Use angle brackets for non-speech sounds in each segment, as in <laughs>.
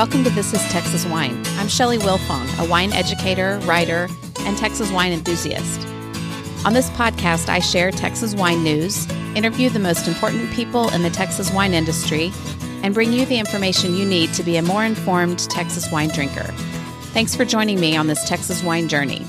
Welcome to This is Texas Wine. I'm Shelley Wilfong, a wine educator, writer, and Texas wine enthusiast. On this podcast, I share Texas wine news, interview the most important people in the Texas wine industry, and bring you the information you need to be a more informed Texas wine drinker. Thanks for joining me on this Texas wine journey.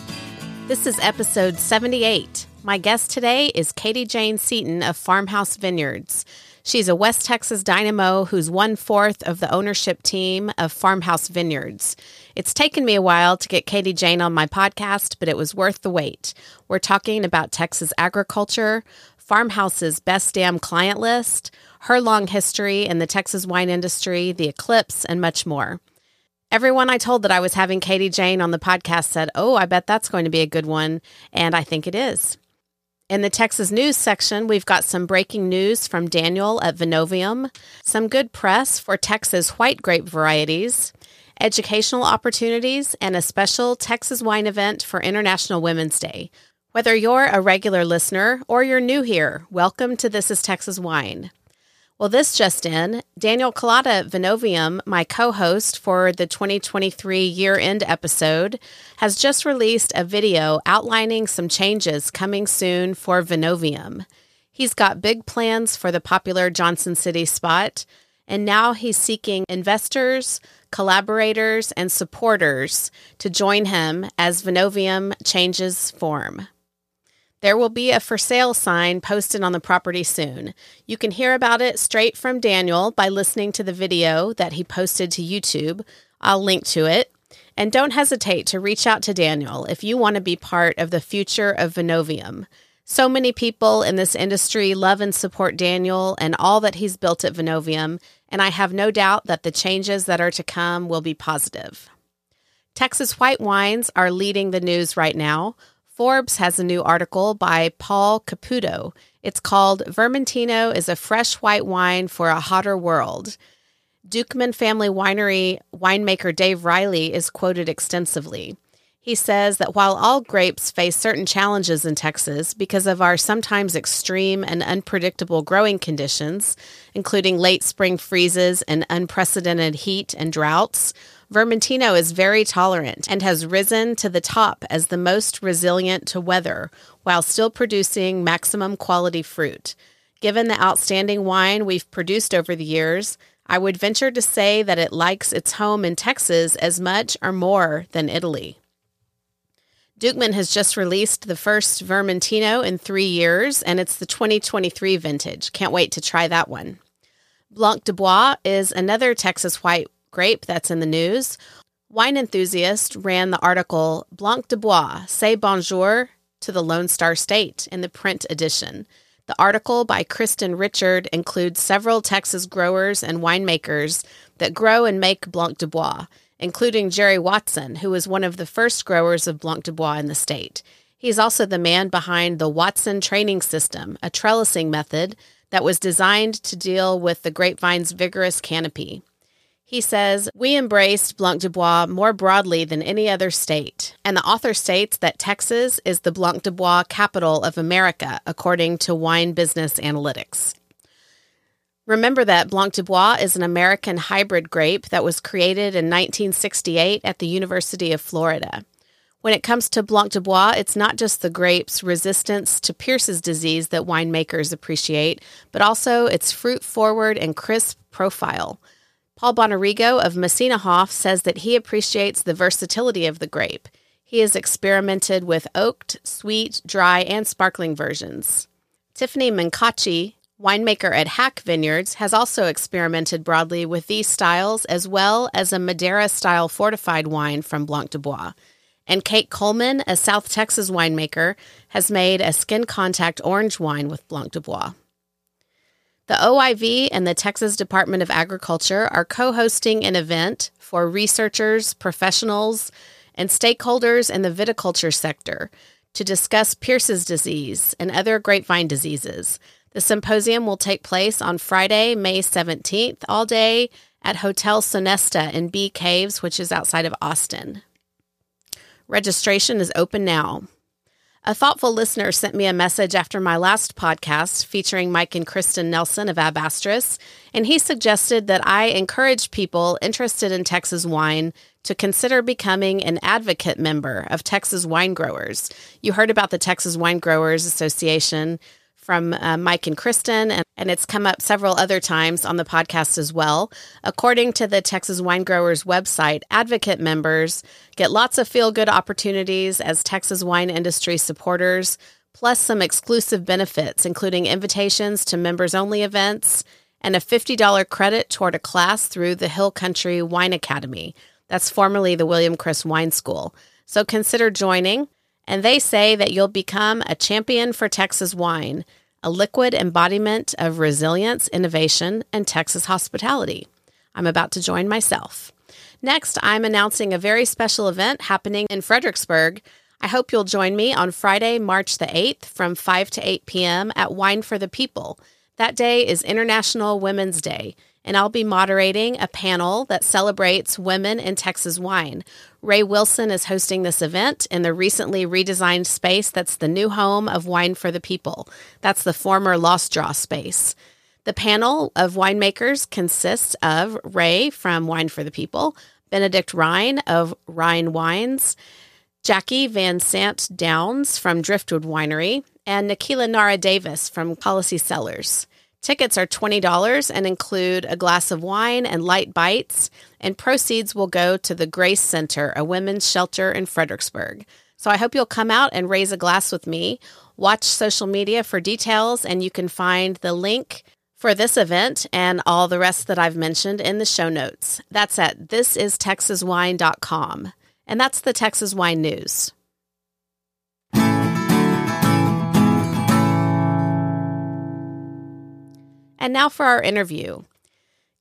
This is episode 78. My guest today is Katy Jane Seaton of Farmhouse Vineyards. She's a West Texas dynamo who's one fourth of the ownership team of Farmhouse Vineyards. It's taken me a while to get Katy Jane on my podcast, but it was worth the wait. We're talking about Texas agriculture, Farmhouse's best damn client list, her long history in the Texas wine industry, the eclipse, and much more. Everyone I told that I was having Katy Jane on the podcast said, Oh, I bet that's going to be a good one. And I think it is. In the Texas news section, we've got some breaking news from Daniel at Vinovium, some good press for Texas white grape varieties, educational opportunities, and a special Texas wine event for International Women's Day. Whether you're a regular listener or you're new here, welcome to This is Texas Wine. Well, this just in Daniel Collada Vinovium, my co host for the 2023 year end episode, has just released a video outlining some changes coming soon for Vinovium. He's got big plans for the popular Johnson City spot, and now he's seeking investors, collaborators, and supporters to join him as Vinovium changes form. There will be a for sale sign posted on the property soon. You can hear about it straight from Daniel by listening to the video that he posted to YouTube. I'll link to it. And don't hesitate to reach out to Daniel if you want to be part of the future of Vinovium. So many people in this industry love and support Daniel and all that he's built at Vinovium, and I have no doubt that the changes that are to come will be positive. Texas white wines are leading the news right now. Forbes has a new article by Paul Caputo. It's called Vermentino is a fresh white wine for a hotter world. Duchman Family Winery winemaker Dave Reilly is quoted extensively. He says that while all grapes face certain challenges in Texas because of our sometimes extreme and unpredictable growing conditions, including late spring freezes and unprecedented heat and droughts, Vermentino is very tolerant and has risen to the top as the most resilient to weather while still producing maximum quality fruit. Given the outstanding wine we've produced over the years, I would venture to say that it likes its home in Texas as much or more than Italy. Duchman has just released the first Vermentino in three years, and it's the 2023 vintage. Can't wait to try that one. Blanc de Bois is another Texas white grape that's in the news. Wine Enthusiast ran the article Blanc de Bois, Say Bonjour to the Lone Star State in the print edition. The article by Kristen Richard includes several Texas growers and winemakers that grow and make Blanc de Bois, including Jerry Watson, who was one of the first growers of Blanc de Bois in the state. He's also the man behind the Watson Training System, a trellising method that was designed to deal with the grapevine's vigorous canopy. He says, We embraced Blanc de Bois more broadly than any other state. And the author states that Texas is the Blanc de Bois capital of America, according to Wine Business Analytics. Remember that Blanc de Bois is an American hybrid grape that was created in 1968 at the University of Florida. When it comes to Blanc de Bois, it's not just the grape's resistance to Pierce's disease that winemakers appreciate, but also its fruit forward and crisp profile. Paul Bonarrigo of Messina Hof says that he appreciates the versatility of the grape. He has experimented with oaked, sweet, dry, and sparkling versions. Tiffany Mincacci, winemaker at Haak Vineyards, has also experimented broadly with these styles as well as a Madeira style fortified wine from Blanc de Bois. And Kate Coleman, a South Texas winemaker, has made a skin contact orange wine with Blanc de Bois. The OIV and the Texas Department of Agriculture are co hosting an event for researchers, professionals, and stakeholders in the viticulture sector to discuss Pierce's disease and other grapevine diseases. The symposium will take place on Friday, May 17th, all day at Hotel Sonesta in Bee Caves, which is outside of Austin. Registration is open now. A thoughtful listener sent me a message after my last podcast featuring Mike and Kristen Nelson of Ab Astris, and he suggested that I encourage people interested in Texas wine to consider becoming an advocate member of Texas Wine Growers. You heard about the Texas Wine Growers Association from uh, Mike and Kristen, and, and it's come up several other times on the podcast as well. According to the Texas Wine Growers website, advocate members get lots of feel good opportunities as Texas wine industry supporters, plus some exclusive benefits, including invitations to members only events and a $50 credit toward a class through the Hill Country Wine Academy. That's formerly the William Chris Wine School. So consider joining and they say that you'll become a champion for Texas wine, a liquid embodiment of resilience, innovation, and Texas hospitality. I'm about to join myself. Next, I'm announcing a very special event happening in Fredericksburg. I hope you'll join me on Friday, March the 8th from 5 to 8 p.m. at Wine for the People. That day is International Women's Day and I'll be moderating a panel that celebrates women in Texas wine. Ray Wilson is hosting this event in the recently redesigned space that's the new home of Wine for the People. That's the former Lost Draw space. The panel of winemakers consists of Ray from Wine for the People, Benedict Rhine of Rhine Wines, Jackie Van Sant Downs from Driftwood Winery, and Nikila Nara Davis from Kalasi Cellars. Tickets are $20 and include a glass of wine and light bites, and proceeds will go to the Grace Center, a women's shelter in Fredericksburg. So I hope you'll come out and raise a glass with me. Watch social media for details, and you can find the link for this event and all the rest that I've mentioned in the show notes. That's at thisistexaswine.com. And that's the Texas Wine News. And now for our interview.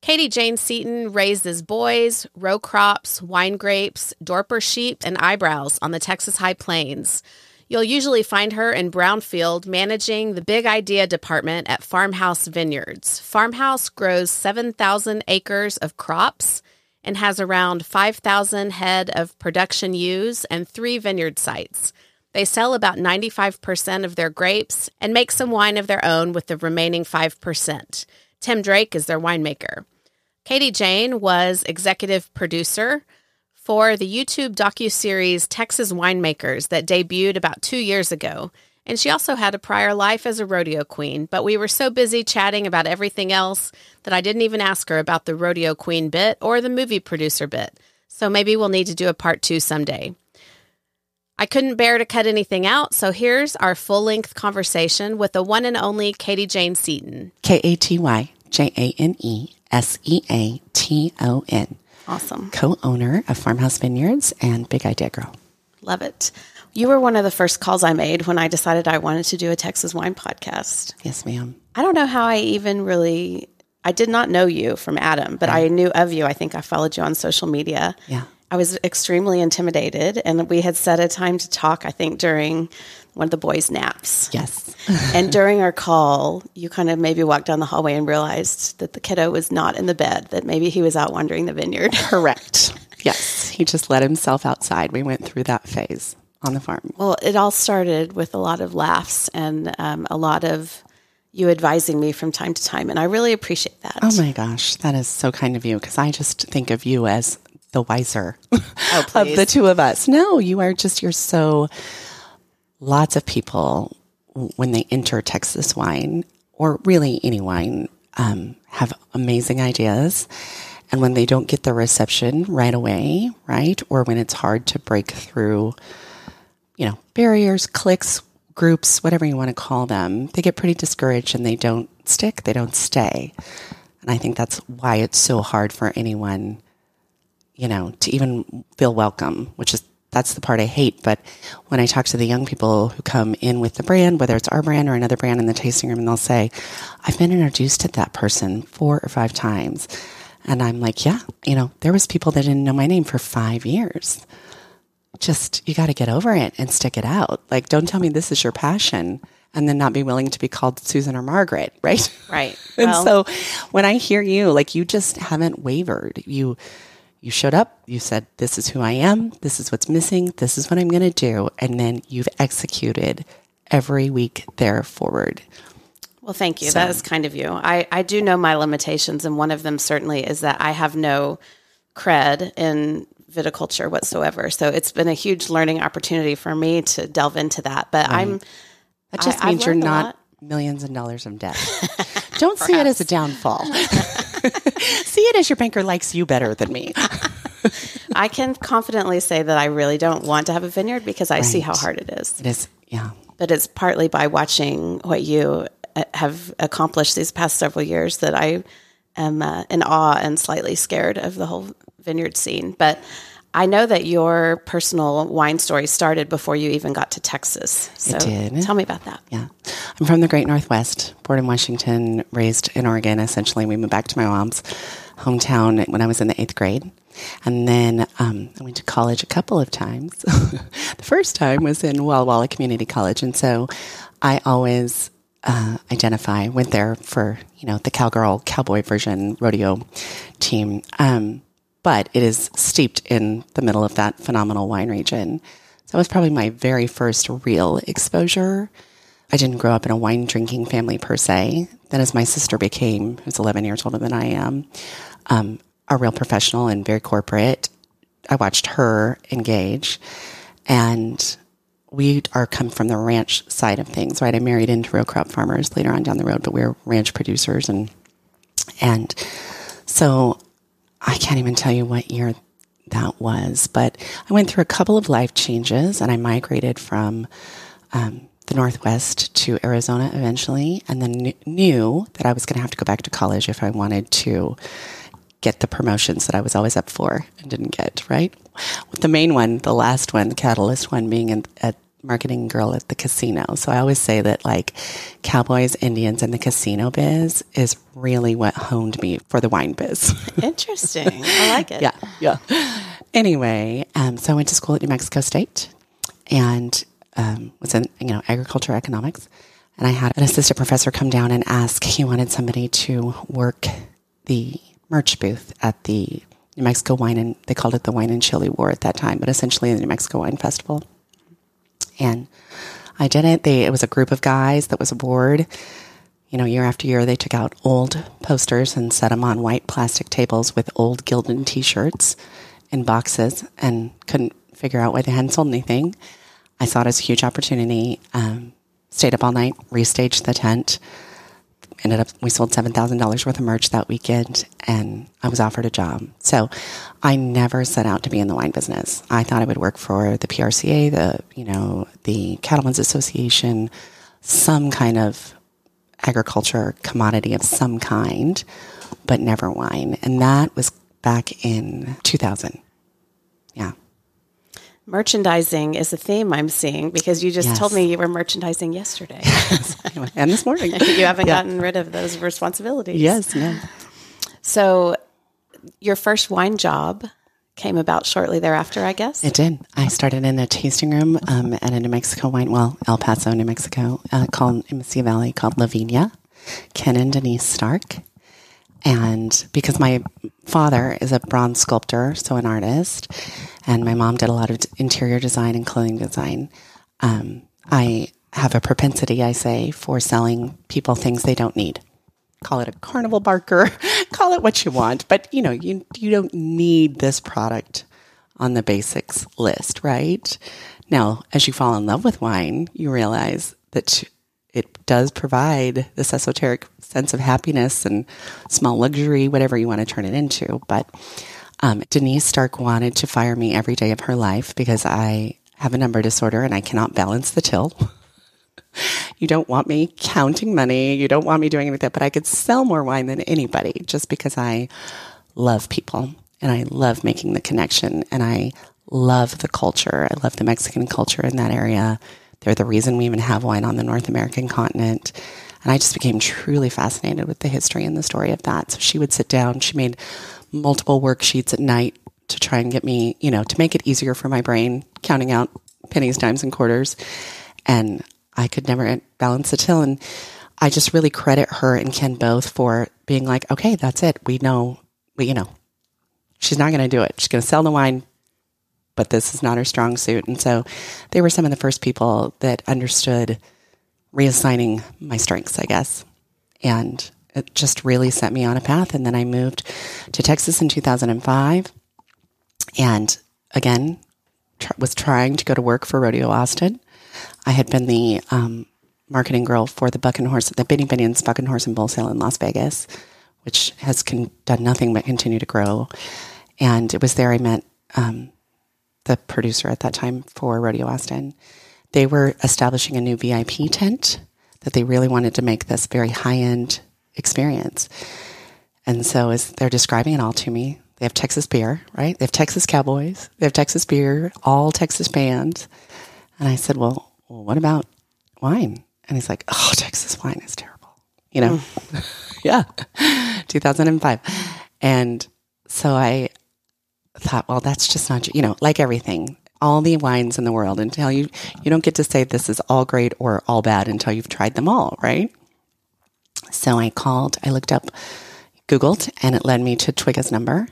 Katy Jane Seaton raises boys, row crops, wine grapes, Dorper sheep, and eyebrows on the Texas High Plains. You'll usually find her in Brownfield managing the Big Idea department at Farmhouse Vineyards. Farmhouse grows 7,000 acres of crops and has around 5,000 head of production ewes and three vineyard sites. They sell about 95% of their grapes and make some wine of their own with the remaining 5%. Tim Drake is their winemaker. Katy Jane was executive producer for the YouTube docu-series Texas Winemakers that debuted about 2 years ago. And she also had a prior life as a rodeo queen, but we were so busy chatting about everything else that I didn't even ask her about the rodeo queen bit or the movie producer bit. So maybe we'll need to do a part 2 someday. I couldn't bear to cut anything out, so here's our full length conversation with the one and only Katy Jane Seaton. K A T Y J A N E S E A T O N. Awesome. Co owner of Farmhouse Vineyards and Big Idea Grow. Love it. You were one of the first calls I made when I decided I wanted to do a Texas wine podcast. Yes, ma'am. I don't know how I even really I did not know you from Adam, but. I knew of you. I think I followed you on social media. Yeah. I was extremely intimidated, and we had set a time to talk, I think, during one of the boys' naps. Yes. <laughs> and during our call, you kind of maybe walked down the hallway and realized that the kiddo was not in the bed, that maybe he was out wandering the vineyard. <laughs> Correct. yes. He just let himself outside. We went through that phase on the farm. Well, it all started with a lot of laughs and um, a lot of you advising me from time to time. And I really appreciate that. Oh my gosh, that is so kind of you because I just think of you as the wiser <laughs> oh, of the two of us. No, you are just, you're so, lots of people, when they enter Texas wine, or really any wine, um, have amazing ideas. And when they don't get the reception right away, right? Or when it's hard to break through, you know, barriers, clicks, groups, whatever you want to call them, they get pretty discouraged and they don't stick, they don't stay. And I think that's why it's so hard for anyone you know, to even feel welcome, which is that's the part I hate. But when I talk to the young people who come in with the brand, whether it's our brand or another brand in the tasting room, and they'll say, I've been introduced to that person four or five times. And I'm like, yeah, you know, there was people that didn't know my name for five years. Just, you got to get over it and stick it out. Like, don't tell me this is your passion and then not be willing to be called Susan or Margaret, <laughs> right? Right. and well, so when I hear you, like, you just haven't wavered. You, you showed up, you said, This is who I am, this is what's missing, this is what I'm going to do. And then you've executed every week there forward. Well, thank you. So. That is kind of you. I, I do know my limitations, and one of them certainly is that I have no cred in viticulture whatsoever. So it's been a huge learning opportunity for me to delve into that. But right. I'm that just I, means you're not millions of dollars in debt. <laughs> Don't see it as a downfall. <laughs> see it as your banker likes you better than me. <laughs> I can confidently say that I really don't want to have a vineyard because I right. see how hard it is. It is, yeah. But it's partly by watching what you uh, have accomplished these past several years that I am uh, in awe and slightly scared of the whole vineyard scene. But I know that your personal wine story started before you even got to Texas. So it did. Tell me about that. Yeah. I'm from the great Northwest, born in Washington, raised in Oregon. Essentially, we moved back to my mom's hometown when I was in the eighth grade. And then um, I went to college a couple of times. <laughs> the first time was in Walla Walla Community College. And so I always uh, identify, went there for, you know, the cowgirl, cowboy version rodeo team. Um, but it is steeped in the middle of that phenomenal wine region. So that was probably my very first real exposure. I didn't grow up in a wine drinking family per se. Then, as my sister became, who's 11 years older than I am, um, a real professional and very corporate, I watched her engage. And we are come from the ranch side of things, right? I married into row crop farmers later on down the road, but we we're ranch producers and and so I can't even tell you what year that was, but I went through a couple of life changes and I migrated from um, the Northwest to Arizona eventually, and then knew that I was going to have to go back to college if I wanted to get the promotions that I was always up for and didn't get, right? The main one, the last one, the catalyst one being in, at marketing girl at the casino. So I always say that like cowboys, Indians, and the casino biz is really what honed me for the wine biz. <laughs> Interesting. I like it. yeah. Yeah. Anyway, um, so I went to school at New Mexico State and um, was in, you know, agriculture economics. And I had an assistant professor come down and ask, he wanted somebody to work the merch booth at the New Mexico Wine and they called it the Wine and Chili War at that time, but essentially the New Mexico Wine Festival. And I did it. They, it was a group of guys that was a board. You know, year after year, they took out old posters and set them on white plastic tables with old Gildan t shirts in boxes and couldn't figure out why they hadn't sold anything. I saw it as a huge opportunity. Um, stayed up all night, restaged the tent, ended up we sold seven thousand dollars worth of merch that weekend, and I was offered a job. So I never set out to be in the wine business. I thought I would work for the PRCA, the you know the Cattlemen's Association, some kind of agriculture commodity of some kind, but never wine. And that was back in 2000. Yeah merchandising is a theme I'm seeing because you just yes. told me you were merchandising yesterday. <laughs> and this morning. <laughs> you haven't yeah. gotten rid of those responsibilities. Yes, no. So your first wine job came about shortly thereafter, I guess? It did. I started in a tasting room um, at a New Mexico wine, well, El Paso, New Mexico, uh, called in Mesilla Valley called La Viña. Ken and Denise Stark and because my father is a bronze sculptor, so an artist, and my mom did a lot of interior design and clothing design, um, I have a propensity, I say, for selling people things they don't need. Call it a carnival barker, <laughs> call it what you want, but you know, you you don't need this product on the basics list, right? Now, as you fall in love with wine, you realize that it does provide this esoteric sense of happiness and small luxury, whatever you want to turn it into. But um, Denise Stark wanted to fire me every day of her life because I have a number disorder and I cannot balance the till. <laughs> you don't want me counting money. You don't want me doing anything, but I could sell more wine than anybody just because I love people and I love making the connection and I love the culture. I love the Mexican culture in that area. They're the reason we even have wine on the North American continent. And I just became truly fascinated with the history and the story of that. So she would sit down, she made multiple worksheets at night to try and get me, you know, to make it easier for my brain, counting out pennies, dimes, and quarters. And I could never balance the till. And I just really credit her and Ken both for being like, okay, that's it. We know, we, you know, she's not going to do it. She's going to sell the wine, but this is not her strong suit. And so they were some of the first people that understood reassigning my strengths, I guess. And it just really set me on a path. And then I moved to Texas in 2005. And again, tr- was trying to go to work for Rodeo Austin. I had been the um, marketing girl for the Buck and Horse, the Benny Binions Buck and Horse and Bull Sale in Las Vegas, which has con- done nothing but continue to grow. And it was there I met um, the producer at that time for Rodeo Austin. They were establishing a new VIP tent that they really wanted to make this very high end experience. And so as they're describing it all to me, they have Texas beer, right? They have Texas Cowboys, they have Texas beer, all Texas bands. And I said, well, what about wine? And he's like, oh, Texas wine is terrible. You know? Mm. <laughs> yeah. <laughs> 2005. And so I thought, well, that's just not, you know, like everything, all the wines in the world until you, you don't get to say this is all great or all bad until you've tried them all, right? So I called, I looked up, Googled, and it led me to TWGGA's number.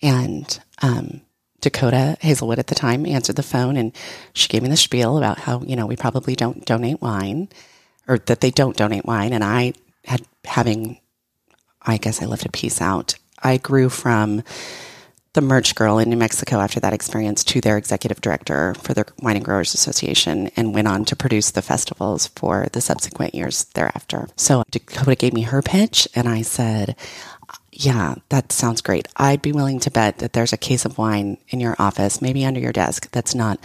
And um, Dakota Hazelwood at the time answered the phone and she gave me the spiel about how, you know, we probably don't donate wine or that they don't donate wine. And I had having, I guess I left a piece out. I grew from the merch girl in New Mexico after that experience to their executive director for the Wine and Growers Association and went on to produce the festivals for the subsequent years thereafter. So Dakota gave me her pitch and I said, yeah, that sounds great. I'd be willing to bet that there's a case of wine in your office, maybe under your desk, that's not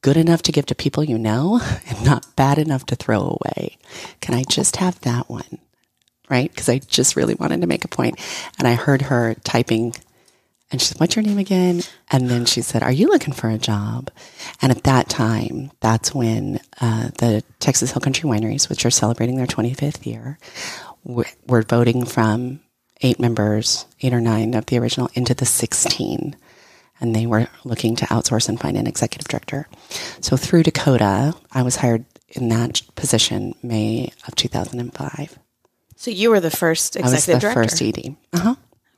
good enough to give to people you know <laughs> and not bad enough to throw away. Can I just have that one? Right? Because I just really wanted to make a point. And I heard her typing and she said, What's your name again? And then she said, Are you looking for a job? And at that time, that's when uh, the Texas Hill Country Wineries, which are celebrating their 25th year, were voting from eight members, eight or nine of the original, into the 16. And they were looking to outsource and find an executive director. So through Dakota, I was hired in that position May of 2005. So you were the first executive director? I was the director. first ED. Uh-huh.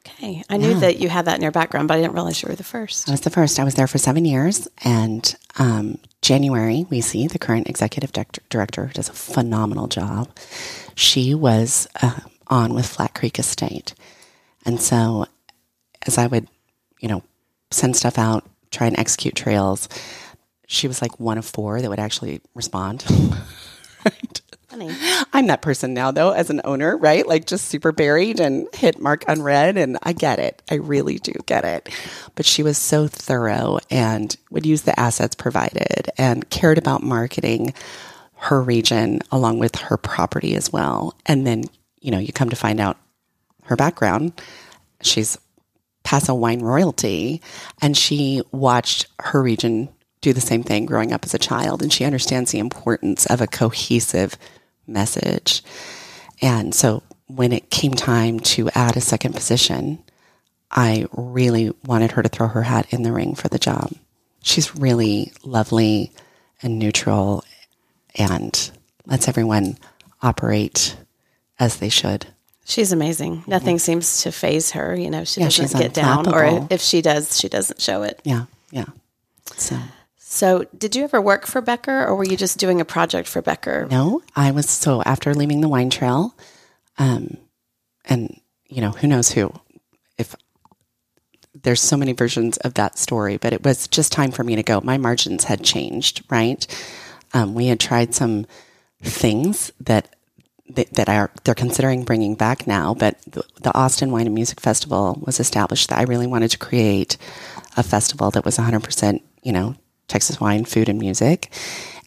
Okay. I knew yeah. that you had that in your background, but I didn't realize you were the first. I was the first. I was there for seven years. And um, January, we see the current executive director does a phenomenal job. She was uh, on with Flat Creek Estate. And so as I would, you know, send stuff out, try and execute trails, she was like one of four that would actually respond. <laughs> right. Funny. I'm that person now, though, as an owner, right? Like just super buried and hit mark unread. And I get it. I really do get it. But she was so thorough and would use the assets provided and cared about marketing her region along with her property as well. And then you know, you come to find out her background. She's Paso wine royalty, and she watched her region do the same thing growing up as a child, and she understands the importance of a cohesive message. And so when it came time to add a second position, I really wanted her to throw her hat in the ring for the job. She's really lovely and neutral and lets everyone operate as they should. She's amazing. Mm-hmm. Nothing seems to phase her. You know, she yeah, doesn't get down, or if she does, she doesn't show it. Yeah, yeah. So, so did you ever work for Becker, or were you just doing a project for Becker? No, I was. So after leaving the wine trail, um, and you know, who knows who, if there's so many versions of that story, but it was just time for me to go. My margins had changed, right? Um, we had tried some things that that are they're considering bringing back now. But the, the, Austin Wine and Music Festival was established. That I really wanted to create a festival that was 100 percent, you know, Texas wine, food, and music.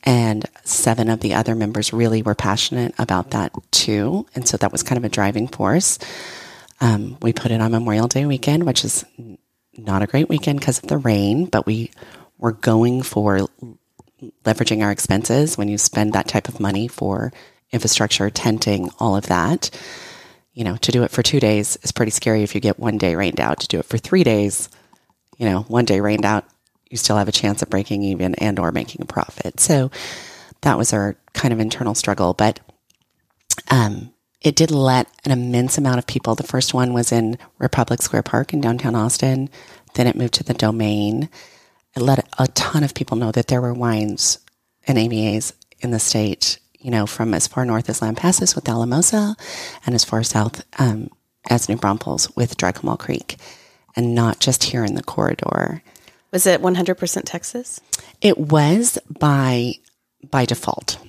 And seven of the other members really were passionate about that too, and so that was kind of a driving force. Um, we put it on Memorial Day weekend, which is not a great weekend because of the rain, but we were going for leveraging our expenses when you spend that type of money for infrastructure, tenting, all of that. You know, to do it for two days is pretty scary if you get one day rained out. To do it for three days, you know, one day rained out, you still have a chance of breaking even and or making a profit. So that was our kind of internal struggle. But um, it did let an immense amount of people. The first one was in Republic Square Park in downtown Austin. Then it moved to the Domain. It let a ton of people know that there were wines and AVAs in the state, you know, from as far north as Lampasas with Alamosa and as far south um, as New Braunfels with Dry Creek, and not just here in the corridor. Was it 100% Texas? It was by by default.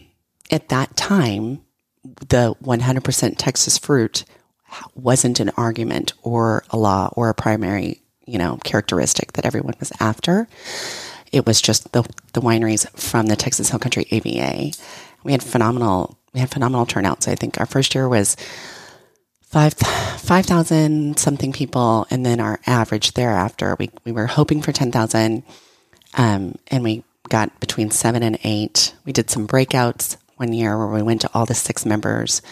At that time, the 100% Texas fruit wasn't an argument or a law or a primary, you know, characteristic that everyone was after. It was just the, the wineries from the Texas Hill Country AVA. We had phenomenal, we had phenomenal turnouts. I think our first year was five, 5,000 something people. And then our average thereafter, we, we were hoping for 10,000. Um, and we got between seven and eight. We did some breakouts one year where we went to all the six members.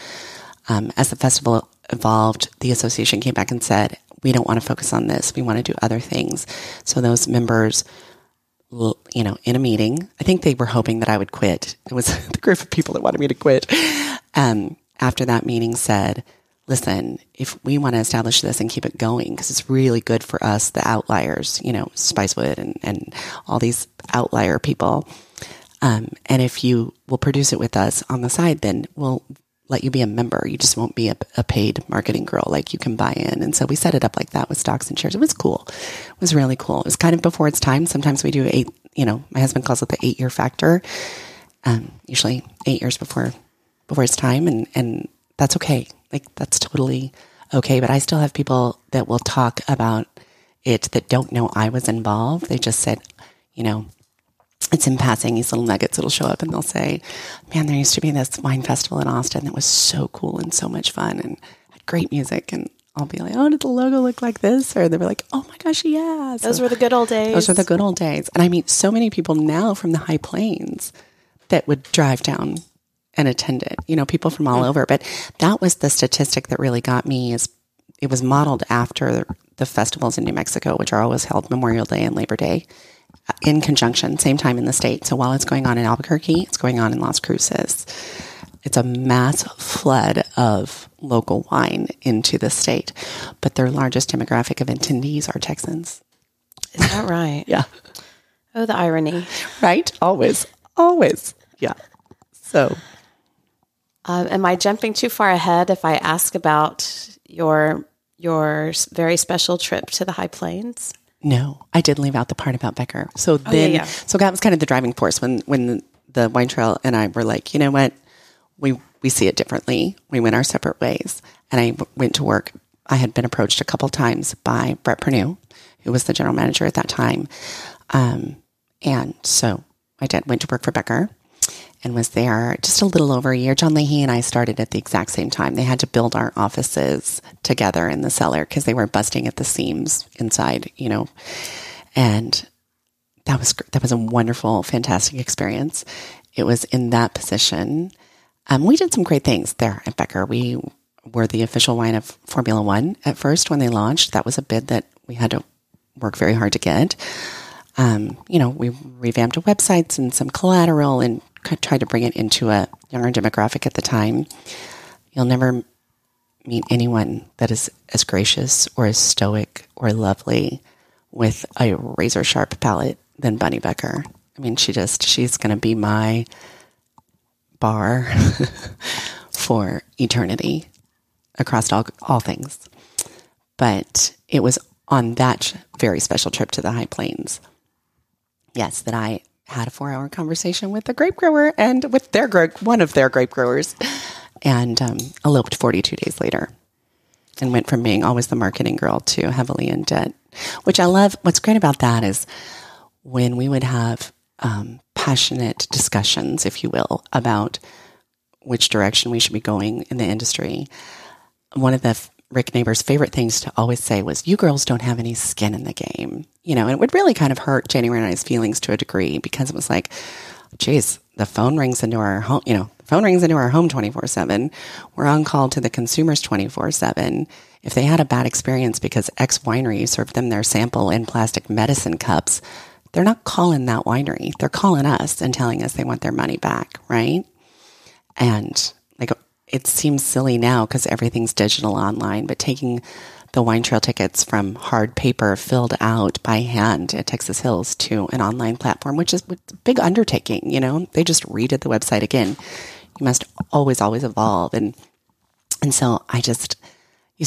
Um, as the festival evolved, the association came back and said, we don't want to focus on this. We want to do other things. So those members, you know, in a meeting, I think they were hoping that I would quit. It was <laughs> the group of people that wanted me to quit. Um, after that meeting said, listen, if we want to establish this and keep it going, because it's really good for us, the outliers, you know, Spicewood and, and all these outlier people, um, and if you will produce it with us on the side, then we'll let you be a member. You just won't be a, a, paid marketing girl. Like you can buy in. And so we set it up like that with stocks and shares. It was cool. It was really cool. It was kind of before its time. Sometimes we do eight, you know, my husband calls it the eight year factor. Um, usually eight years before, before its time. And, and that's okay. Like that's totally okay. But I still have people that will talk about it that don't know I was involved. They just said, you know, it's in passing these little nuggets that'll show up and they'll say, Man, there used to be this wine festival in Austin that was so cool and so much fun and had great music. And I'll be like, Oh, did the logo look like this? Or they'll be like, Oh my gosh, yeah. So those were the good old days. Those were the good old days. And I meet so many people now from the high plains that would drive down and attend it, you know, people from all mm. over. But that was the statistic that really got me is it was modeled after the festivals in New Mexico, which are always held Memorial Day and Labor Day in conjunction, same time in the state. So while it's going on in Albuquerque, it's going on in Las Cruces. It's a mass flood of local wine into the state, but their largest demographic of attendees are Texans. Is that right? <laughs> yeah. Oh, the irony. Right? Always. Always. Yeah. So. Uh, am I jumping too far ahead if I ask about your your very special trip to the High Plains? No, I did leave out the part about Becker. So oh, then, yeah, yeah. so that was kind of the driving force when when the wine trail and I were like, you know what, we we see it differently. We went our separate ways, and I went to work. I had been approached a couple times by Brett Pernue, who was the general manager at that time, um, and so I did went to work for Becker and was there just a little over a year. John Leahy and I started at the exact same time. They had to build our offices together in the cellar because they were busting at the seams inside, you know. And that was that was a wonderful, fantastic experience. It was in that position. Um, we did some great things there at Becker. We were the official wine of Formula One at first when they launched. That was a bid that we had to work very hard to get. Um, you know, we revamped websites and some collateral and tried to bring it into a younger demographic at the time. You'll never meet anyone that is as gracious or as stoic or lovely with a razor sharp palate than Bunny Becker. I mean, she just, she's going to be my bar <laughs> for eternity across all, all things. But it was on that very special trip to the High Plains, yes, that I had a four hour conversation with a grape grower and with their one of their grape growers, and um, eloped 42 days later and went from being always the marketing girl to heavily in debt, which I love. What's great about that is when we would have um, passionate discussions, if you will, about which direction we should be going in the industry. One of the Rick Neighbors' favorite things to always say was, You girls don't have any skin in the game. You know, and it would really kind of hurt January and I's feelings to a degree because it was like, geez, the phone rings into our home, you know, the phone rings into our home 24 7. We're on call to the consumers 24 7. If they had a bad experience because X winery served them their sample in plastic medicine cups, they're not calling that winery. They're calling us and telling us they want their money back, right? And it seems silly now because everything's digital online, but taking the wine trail tickets from hard paper filled out by hand at Texas Hills to an online platform, which is a big undertaking. You know, they just redid the website again. You must always, always evolve. And, and so I just, you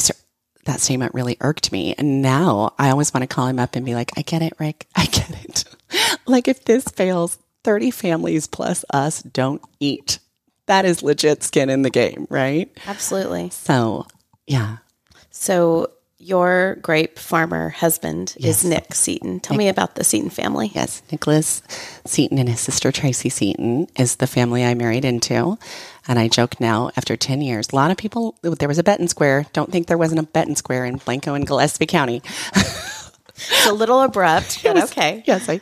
that statement really irked me. And now I always want to call him up and be like, I get it, Rick. <laughs> I get it. <laughs> like if this fails, 30 families plus us don't eat. That is legit skin in the game, right? Absolutely. So, yeah. So, your grape farmer husband yes. is Nick Seaton. Tell Nick, me about the Seaton family. Yes, Nicholas Seaton and his sister Tracy Seaton is the family I married into. And I joke now, after 10 years, a lot of people, there was a Benton Square. Don't think there wasn't a Benton Square in Blanco and Gillespie County. <laughs> it's a little abrupt, but was, okay. Yes, I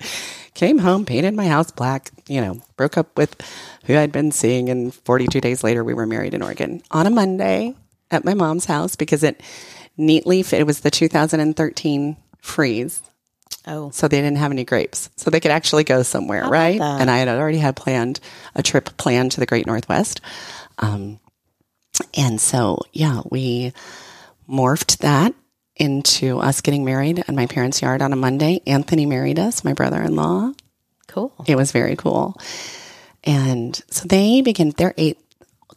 came home, painted my house black, you know, broke up with who I'd been seeing, and 42 days later, we were married in Oregon on a Monday at my mom's house because it neatly fit. It was the 2013 freeze. Oh. So they didn't have any grapes. So they could actually go somewhere, right? And I had already had planned a trip planned to the Great Northwest. Um, and so, yeah, we morphed that into us getting married in my parents' yard on a Monday. Anthony married us, my brother in law. Cool. It was very cool. And so they began, they're eight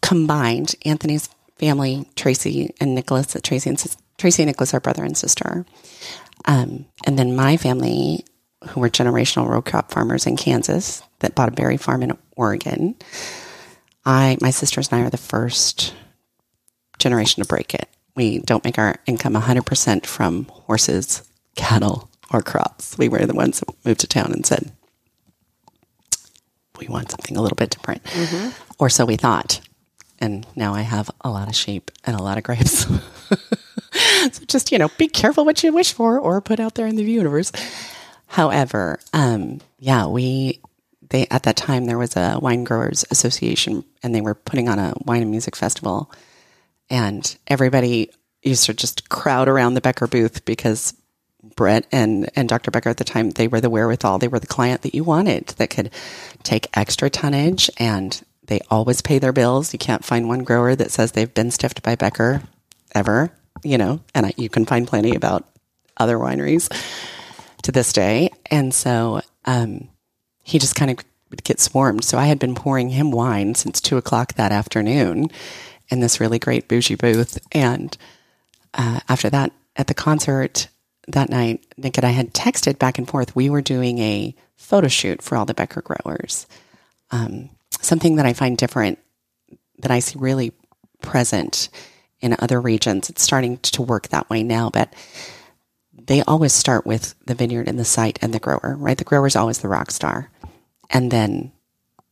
combined. Anthony's family, Tracy and Nicholas, Tracy and Tracy and Nicholas are brother and sister. Um, and then my family, who were generational row crop farmers in Kansas that bought a berry farm in Oregon. I, my sisters and I are the first generation to break it. We don't make our income 100% from horses, cattle, or crops. We were the ones that moved to town and said, we want something a little bit different. Mm-hmm. Or so we thought. And now I have a lot of sheep and a lot of grapes. <laughs> so just, you know, be careful what you wish for or put out there in the universe. However, um, yeah, we, they, at that time, there was a wine growers association and they were putting on a wine and music festival. And everybody used to just crowd around the Becker booth because Brett and, and Dr. Becker at the time, they were the wherewithal. They were the client that you wanted that could take extra tonnage and they always pay their bills. You can't find one grower that says they've been stiffed by Becker ever, you know, and I, you can find plenty about other wineries to this day. And so um, he just kind of would get swarmed. So I had been pouring him wine since two o'clock that afternoon in this really great bougie booth. And uh, after that, at the concert that night, Nick and I had texted back and forth. We were doing a photo shoot for all the Becker growers. Um, something that I find different that I see really present in other regions. It's starting to work that way now, but they always start with the vineyard and the site and the grower, right? The grower is always the rock star. And then,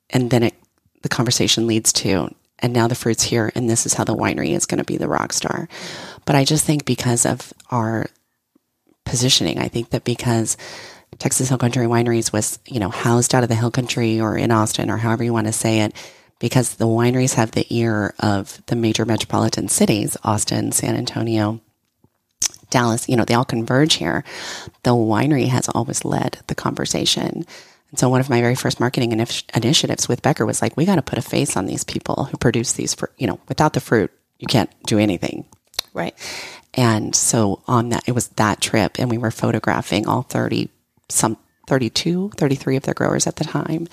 and then it, the conversation leads to, and now the fruit's here and this is how the winery is going to be the rock star. But I just think because of our positioning, I think that because Texas Hill Country Wineries was, you know, housed out of the Hill Country or in Austin or however you want to say it, because the wineries have the ear of the major metropolitan cities, Austin, San Antonio, Dallas, you know, they all converge here. The winery has always led the conversation. And so one of my very first marketing initiatives with Becker was like, we got to put a face on these people who produce these for, you know, without the fruit, you can't do anything. Right. And so on that, it was that trip and we were photographing all 30, some 32, 33 of their growers at the time.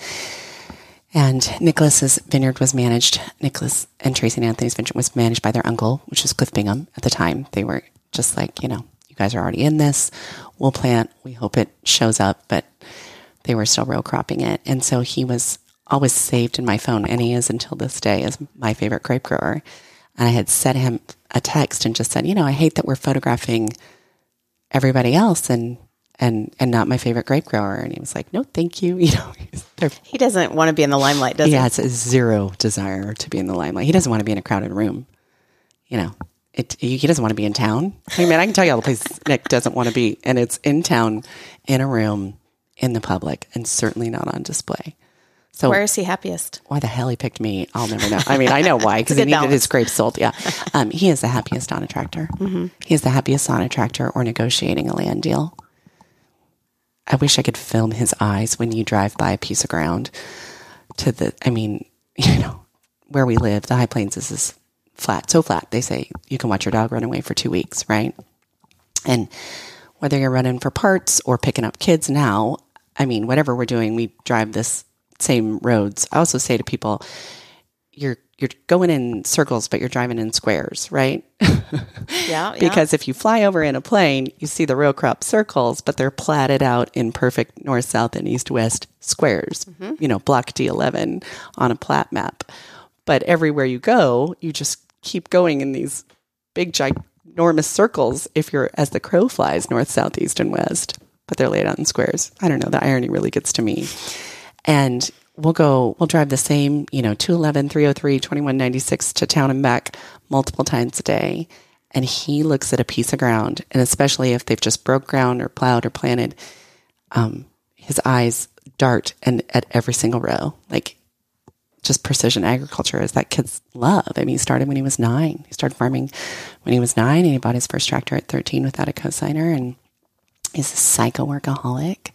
And Nicholas's vineyard was managed, Nicholas and Tracy and Anthony's vineyard was managed by their uncle, which was Cliff Bingham at the time. They were just like, you know, you guys are already in this. We'll plant. We hope it shows up, but they were still row cropping it. And so he was always saved in my phone, and he is until this day as my favorite grape grower. And I had sent him a text and just said, you know, I hate that we're photographing everybody else and and and not my favorite grape grower. And he was like, no, thank you. <laughs> You know, he doesn't want to be in the limelight, does he? He has zero desire to be in the limelight. He doesn't want to be in a crowded room. You know, it, he doesn't want to be in town. I mean, I can tell you all the places <laughs> Nick doesn't want to be, and it's in town, in a room, in the public, and certainly not on display. So where is he happiest? Why the hell he picked me? I'll never know. I mean, I know why <laughs> because he needed balance. his grapes sold. Yeah, um, he is the happiest on a tractor. Mm-hmm. He is the happiest on a tractor or negotiating a land deal. I wish I could film his eyes when you drive by a piece of ground to the, I mean, <laughs> you know, where we live, the High Plains is this flat, so flat. They say you can watch your dog run away for two weeks, right? And whether you're running for parts or picking up kids now, I mean, whatever we're doing, we drive this same roads. I also say to people, you're you're going in circles, but you're driving in squares, right? <laughs> Yeah. because if you fly over in a plane, you see the row crop circles, but they're platted out in perfect north, south, and east west squares, mm-hmm. you know, block D11 on a plat map. But everywhere you go, you just keep going in these big, ginormous circles if you're as the crow flies north, south, east, and west. But they're laid out in squares. I don't know. The irony really gets to me. And we'll go, we'll drive the same, you know, 211, 303, 2196 to town and back multiple times a day. And he looks at a piece of ground, and especially if they've just broke ground or plowed or planted, um, his eyes dart and at every single row. Like just precision agriculture is that kid's love. I mean, he started when he was nine. He started farming when he was nine, and he bought his first tractor at 13 without a cosigner, and he's a psycho workaholic.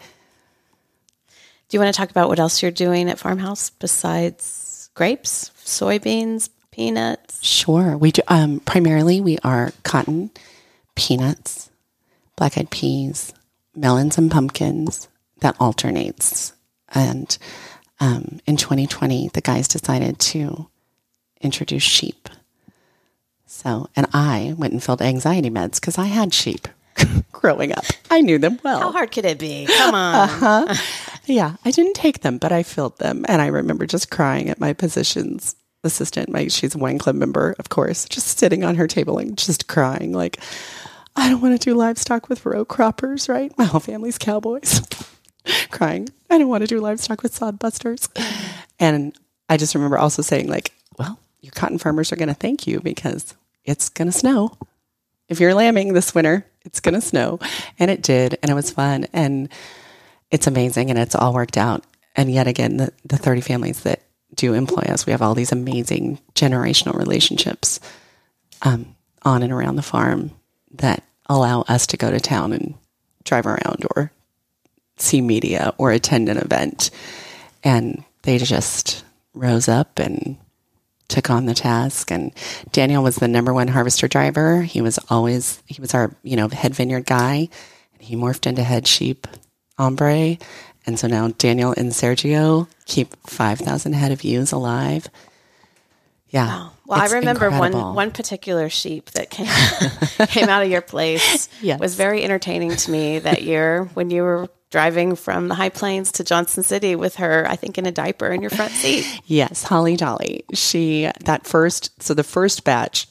Do you want to talk about what else you're doing at Farmhouse besides grapes, soybeans, peanuts? Sure. We do, um, primarily we are cotton, peanuts, black eyed peas, melons, and pumpkins. That alternates. And um, in 2020, the guys decided to introduce sheep. So, and I went and filled anxiety meds because I had sheep growing up. I knew them well. How hard could it be? Come on. Uh-huh. Yeah, I didn't take them, but I filled them. And I remember just crying at my positions assistant. My she's a wine club member, of course, just sitting on her table and just crying like, I don't want to do livestock with row croppers, right? My whole family's cowboys. <laughs> crying. I don't want to do livestock with sod busters. And I just remember also saying like, well, your cotton farmers are going to thank you because it's going to snow. If you're lambing this winter, it's going to snow. And it did. And it was fun. And it's amazing. And it's all worked out. And yet again, the, the 30 families that do employ us, we have all these amazing generational relationships um, on and around the farm that allow us to go to town and drive around or see media or attend an event. And they just rose up and took on the task. And Daniel was the number one harvester driver. He was always, he was our, you know, head vineyard guy. And he morphed into head sheep hombre. And so now Daniel and Sergio keep 5,000 head of ewes alive. Yeah. Wow. Well, I remember incredible. one one particular sheep that came <laughs> came out of your place <laughs> yes. was very entertaining to me that year when you were driving from the high plains to Johnson City with her, I think in a diaper in your front seat. <laughs> yes, Holly Dolly. She that first so the first batch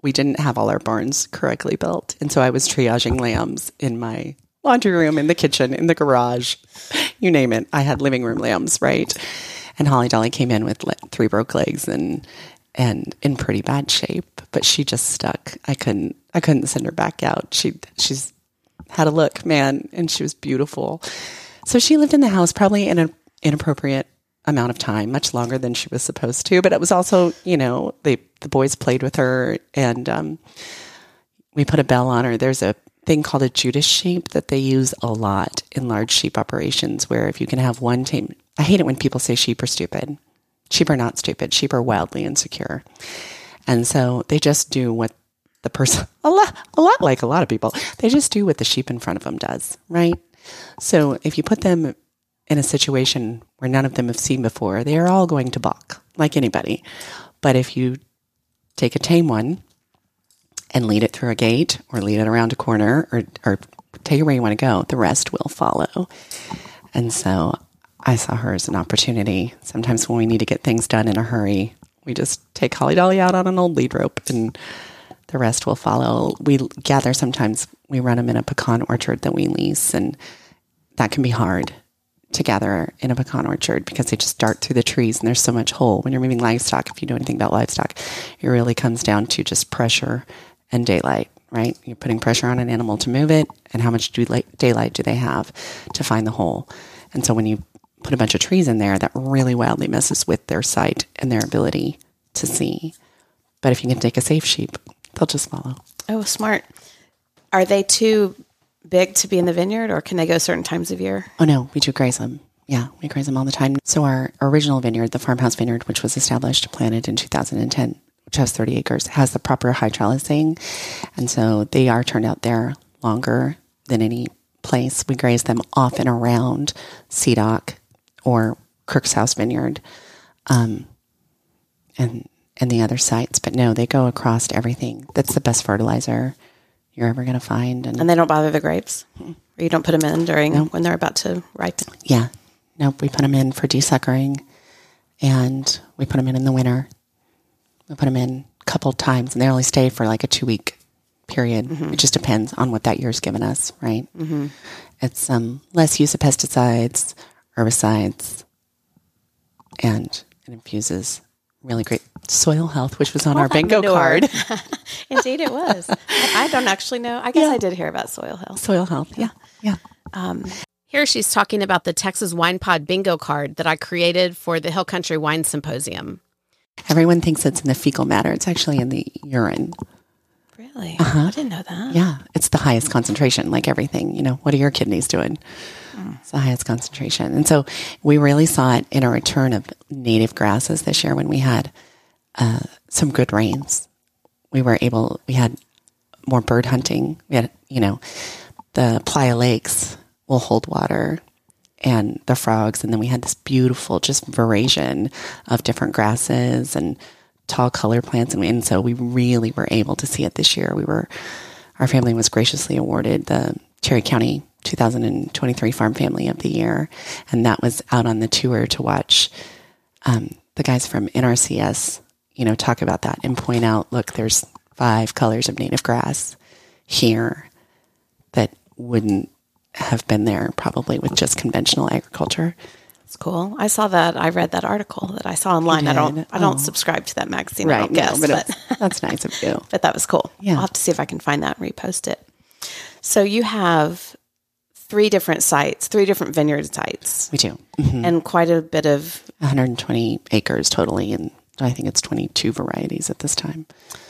we didn't have all our barns correctly built, and so I was triaging lambs in my laundry room, in the kitchen, in the garage, you name it. I had living room lambs, right? And Holly Dolly came in with three broke legs and and in pretty bad shape, but she just stuck. I couldn't I couldn't send her back out. She she's had a look, man, and she was beautiful. So she lived in the house probably in an inappropriate amount of time, much longer than she was supposed to. But it was also, you know, they the boys played with her, and um, we put a bell on her. There's a thing called a Judas sheep that they use a lot in large sheep operations, where if you can have one team, I hate it when people say sheep are stupid. Sheep are not stupid. Sheep are wildly insecure. And so they just do what the person, <laughs> a lot, a lot like a lot of people, they just do what the sheep in front of them does, right? So if you put them in a situation where none of them have seen before, they are all going to balk, like anybody. But if you take a tame one and lead it through a gate or lead it around a corner or, or take it where you want to go, the rest will follow. And so I saw her as an opportunity. Sometimes when we need to get things done in a hurry, we just take Holly Dolly out on an old lead rope and the rest will follow. We gather sometimes, we run them in a pecan orchard that we lease, and that can be hard to gather in a pecan orchard because they just dart through the trees and there's so much hole. When you're moving livestock, if you know anything about livestock, it really comes down to just pressure and daylight, right? You're putting pressure on an animal to move it, and how much daylight do they have to find the hole? And so when you put a bunch of trees in there, that really wildly messes with their sight and their ability to see. But if you can take a safe sheep, they'll just follow. Oh, smart. Are they too big to be in the vineyard or can they go certain times of year? Oh, no, we do graze them. Yeah, we graze them all the time. So our original vineyard, the farmhouse vineyard, which was established, planted in 2010, which has 30 acres, has the proper hydraulicing. And so they are turned out there longer than any place. We graze them off and around CDOC or Kirk's House Vineyard um, and, and the other sites. But no, they go across everything. That's the best fertilizer you're ever going to find. And, and, they don't bother the grapes? Or you don't put them in during no. when they're about to ripen? Yeah. Nope. We put them in for desuckering and we put them in in the winter. We put them in a couple times and they only stay for like a two week period. Mm-hmm. It just depends on what that year's given us, right? Mm-hmm. It's um, less use of pesticides, herbicides, and it infuses really great soil health, which was on our bingo card. <laughs> <laughs> Indeed, it was. I don't actually know. I guess yeah. I did hear about soil health. Soil health, yeah, yeah. Um, here she's talking about the Texas Wine Pod bingo card that I created for the Hill Country Wine Symposium. Everyone thinks it's in the fecal matter. It's actually in the urine. Really? Uh-huh. I didn't know that. Yeah, it's the highest concentration, like everything. You know, what are your kidneys doing? It's the highest concentration. And so we really saw it in a return of native grasses this year when we had uh, some good rains. We were able, we had more bird hunting. We had, you know, the Playa Lakes will hold water and the frogs. And then we had this beautiful just variation of different grasses and tall color plants. And, and so we really were able to see it this year. We were, our family was graciously awarded the Terry County 2023 Farm Family of the Year. And that was out on the tour to watch um, the guys from NRCS, you know, talk about that and point out, look, there's five colors of native grass here that wouldn't have been there probably with just conventional agriculture. It's cool. I saw that. I read that article that I saw online. I don't. I don't oh. subscribe to that magazine. Right. I guess, no, but, but that's nice of you. <laughs> But that was cool. Yeah. I'll have to see if I can find that and repost it. So you have three different sites, three different vineyard sites. We do, mm-hmm. and quite a bit of 120 acres totally, and I think it's 22 varieties at this time.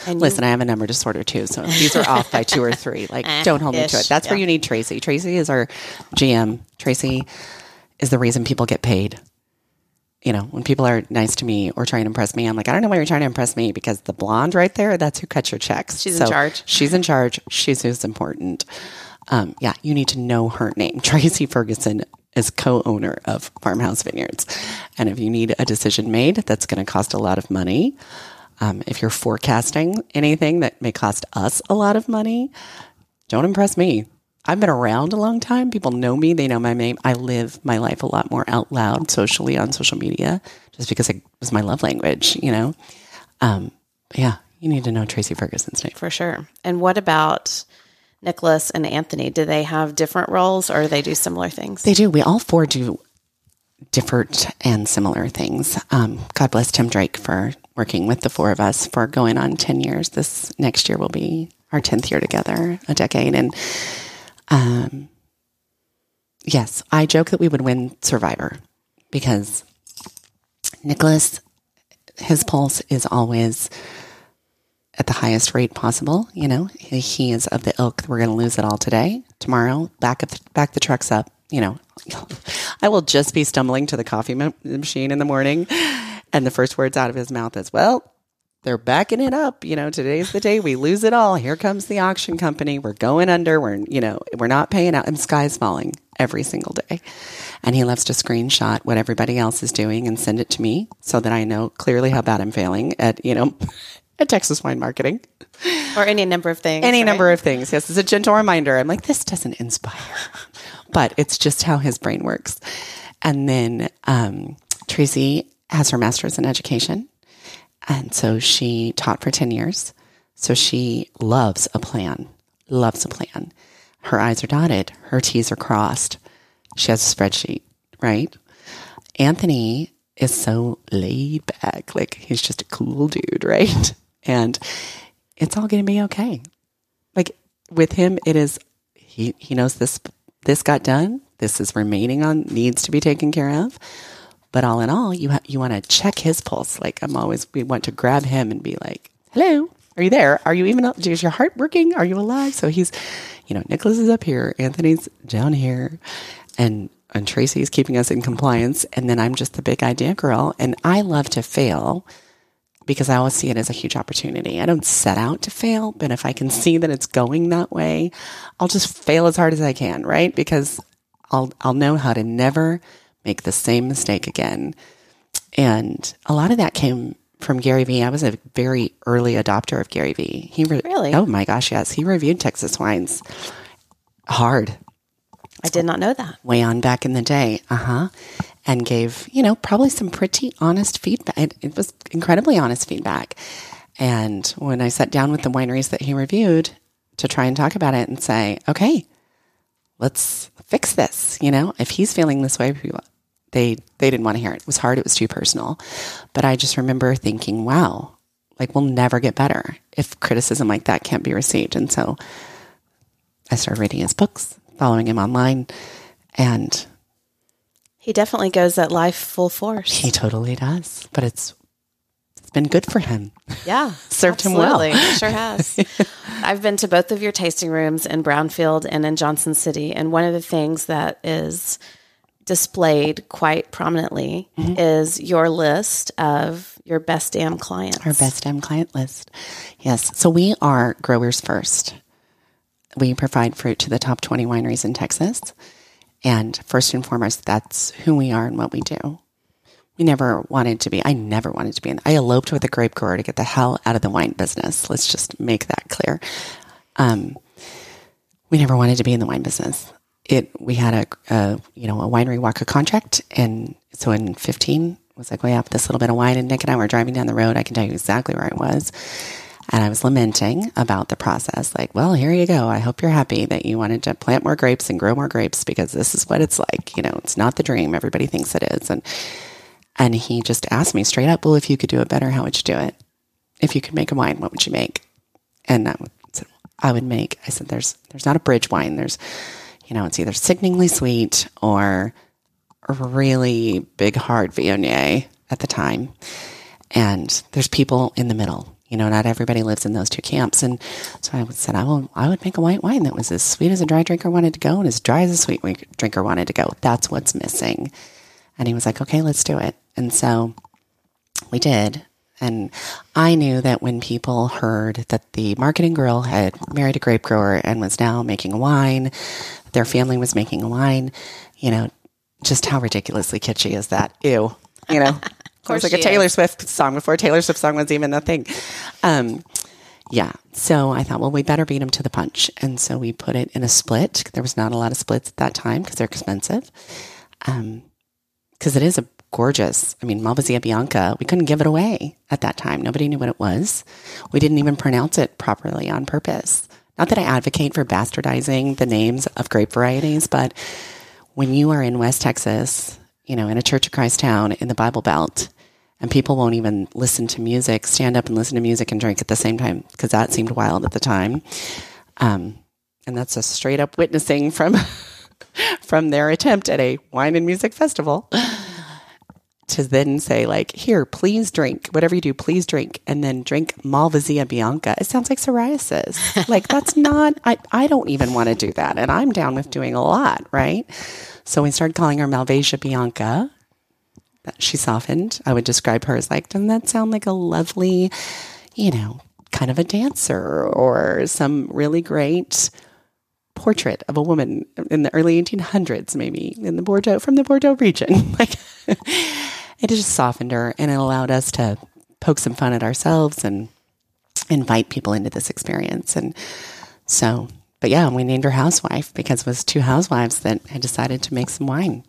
And Listen, you, I have a number disorder too, so these are off by two or three. Like, <laughs> don't hold me to it. That's yeah. where you need Tracy. Tracy is our GM. Tracy is the reason people get paid. You know, when people are nice to me or trying to impress me, I'm like, I don't know why you're trying to impress me because the blonde right there, that's who cuts your checks. She's so in charge. She's in charge. She's who's important. Um, yeah, you need to know her name. <laughs> Tracy Ferguson is co-owner of Farmhouse Vineyards. And if you need a decision made that's going to cost a lot of money, um, if you're forecasting anything that may cost us a lot of money, don't impress me. I've been around a long time. People know me. They know my name. I live my life a lot more out loud socially on social media just because it was my love language, you know? Um, yeah, you need to know Tracy Ferguson's name. For sure. And what about Nicholas and Anthony? Do they have different roles or do they do similar things? They do. We all four do different and similar things. Um, God bless Tim Drake for working with the four of us for going on 10 years. This next year will be our 10th year together, a decade. And um, yes, I joke that we would win Survivor because Nicholas, his pulse is always at the highest rate possible. You know, he is of the ilk. That we're going to lose it all today, tomorrow. Back up, back the trucks up. You know, <laughs> I will just be stumbling to the coffee ma- machine in the morning, and the first words out of his mouth is, "Well, they're backing it up. You know, today's the day we lose it all. Here comes the auction company. We're going under. We're, you know, we're not paying out, and sky's falling every single day." And he loves to screenshot what everybody else is doing and send it to me so that I know clearly how bad I'm failing at, you know, at Texas Wine Marketing. Or any number of things. Any right? number of things. Yes, it's a gentle reminder. I'm like, this doesn't inspire. <laughs> but it's just how his brain works. And then um, Tracy has her master's in education. And so she taught for 10 years. So she loves a plan, loves a plan. Her I's are dotted, her T's are crossed. She has a spreadsheet, right? Anthony is so laid back. Like he's just a cool dude, <laughs> right? And it's all going to be okay. Like with him, it is, he, he knows this, this got done. This is remaining on, needs to be taken care of. But all in all, you ha- you want to check his pulse. Like I'm always, we want to grab him and be like, hello, are you there? Are you even, is your heart working? Are you alive? So he's, you know, Nicholas is up here, Anthony's down here. And and Tracy is keeping us in compliance. And then I'm just the big idea girl. And I love to fail because I always see it as a huge opportunity. I don't set out to fail, but if I can see that it's going that way, I'll just fail as hard as I can, right? Because I'll I'll know how to never make the same mistake again. And a lot of that came from Gary Vee. I was a very early adopter of Gary Vee. He re- really? Oh my gosh, yes. He reviewed Texas wines hard. I did not know that. Way on back in the day. Uh huh. And gave, you know, probably some pretty honest feedback. It, was incredibly honest feedback. And when I sat down with the wineries that he reviewed to try and talk about it and say, okay, let's fix this. You know, if he's feeling this way, they they didn't want to hear it. It was hard. It was too personal. But I just remember thinking, wow, like we'll never get better if criticism like that can't be received. And so I started reading his books, following him online, and he definitely goes at life full force. He totally does. But it's it's been good for him. Yeah. <laughs> Served him well. Sure has. <laughs> I've been to both of your tasting rooms in Brownfield and in Johnson City. And one of the things that is displayed quite prominently mm-hmm. is your list of your best damn clients. Our best damn client list. Yes. So we are growers first. We provide fruit to the top 20 wineries in Texas. And first and foremost, that's who we are and what we do. We never wanted to be, I never wanted to be in, I eloped with a grape grower to get the hell out of the wine business. Let's just make that clear. Um, we never wanted to be in the wine business. It, we had a, a you know, a winery walk a contract. And so in 15, was like, well, yeah, this little bit of wine. And Nick and I were driving down the road. I can tell you exactly where I was. And I was lamenting about the process. Like, well, here you go. I hope you're happy that you wanted to plant more grapes and grow more grapes because this is what it's like. You know, it's not the dream everybody thinks it is. And and he just asked me straight up, well, if you could do it better, how would you do it? If you could make a wine, what would you make? And I said, I would make, I said, there's, there's not a bridge wine. There's, you know, it's either sickeningly sweet or really big, hard Viognier at the time. And there's people in the middle. You know, not everybody lives in those two camps. And so I said, I will, I would make a white wine that was as sweet as a dry drinker wanted to go and as dry as a sweet drinker wanted to go. That's what's missing. And he was like, okay, let's do it. And so we did. And I knew that when people heard that the marketing girl had married a grape grower and was now making wine, their family was making wine, you know, just how ridiculously kitschy is that? Ew. You know, <laughs> it was like a Taylor is. Swift song before Taylor Swift song was even a thing. Um, yeah. So I thought, well, we better beat them to the punch. And so we put it in a split. There was not a lot of splits at that time because they're expensive. Um, because it is a gorgeous. I mean, Malvasia Bianca, we couldn't give it away at that time. Nobody knew what it was. We didn't even pronounce it properly on purpose. Not that I advocate for bastardizing the names of grape varieties, but when you are in West Texas, you know, in a Church of Christ town in the Bible Belt, and people won't even listen to music, stand up and listen to music and drink at the same time, because that seemed wild at the time. Um, and that's a straight up witnessing from <laughs> from their attempt at a wine and music festival to then say like, here, please drink whatever you do, please drink, and then drink Malvasia Bianca. It sounds like psoriasis. <laughs> like that's not. I I don't even want to do that, and I'm down with doing a lot, right? So we started calling her Malvasia Bianca. She softened. I would describe her as like, doesn't that sound like a lovely, you know, kind of a dancer or some really great portrait of a woman in the early 1800s, maybe in the Bordeaux from the Bordeaux region. <laughs> like <laughs> it just softened her and it allowed us to poke some fun at ourselves and invite people into this experience. And so, but yeah, we named her Housewife because it was two housewives that had decided to make some wine.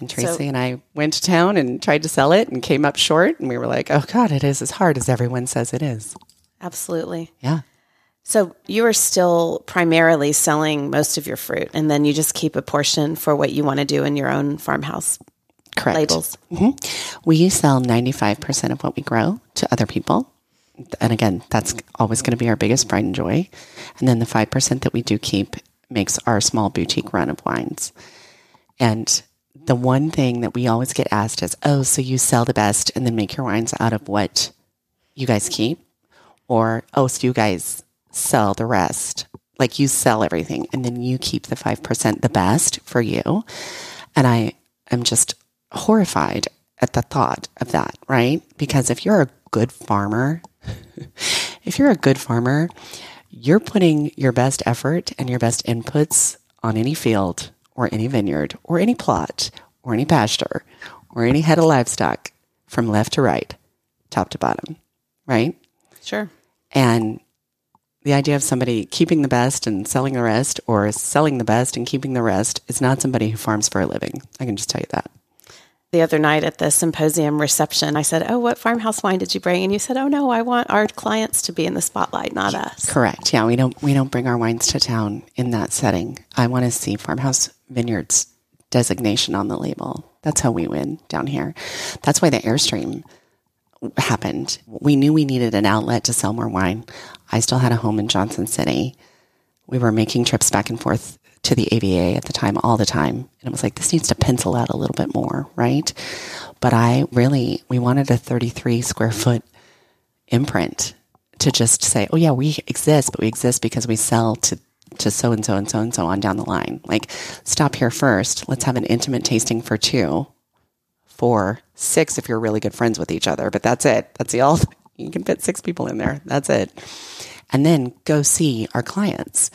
And Tracy so, and I went to town and tried to sell it and came up short. And we were like, oh God, it is as hard as everyone says it is. Absolutely. Yeah. So you are still primarily selling most of your fruit, and then you just keep a portion for what you want to do in your own farmhouse Correct. labels. Mm-hmm. We sell 95% of what we grow to other people. And again, that's always going to be our biggest pride and joy. And then the 5% that we do keep makes our small boutique run of wines. And the one thing that we always get asked is, oh, so you sell the best and then make your wines out of what you guys keep? Or, oh, so you guys sell the rest. Like you sell everything and then you keep the 5% the best for you. And I am just horrified at the thought of that, right? Because if you're a good farmer, <laughs> if you're a good farmer, you're putting your best effort and your best inputs on any field or any vineyard or any plot or any pasture or any head of livestock from left to right, top to bottom, right? Sure. And the idea of somebody keeping the best and selling the rest or selling the best and keeping the rest is not somebody who farms for a living. I can just tell you that the other night at the symposium reception, I said, Oh, what farmhouse wine did you bring? And you said, Oh no, I want our clients to be in the spotlight, not us. Correct. Yeah, we don't we don't bring our wines to town in that setting. I want to see farmhouse vineyards designation on the label. That's how we win down here. That's why the Airstream happened. We knew we needed an outlet to sell more wine. I still had a home in Johnson City. We were making trips back and forth to the AVA at the time all the time. And it was like, this needs to pencil out a little bit more, right? But I really, we wanted a 33 square foot imprint to just say, oh, yeah, we exist, but we exist because we sell to to so and so and so and so on down the line. Like, stop here first. Let's have an intimate tasting for two, four, six if you're really good friends with each other. But that's it. That's the all. <laughs> You can fit six people in there. That's it. And then go see our clients.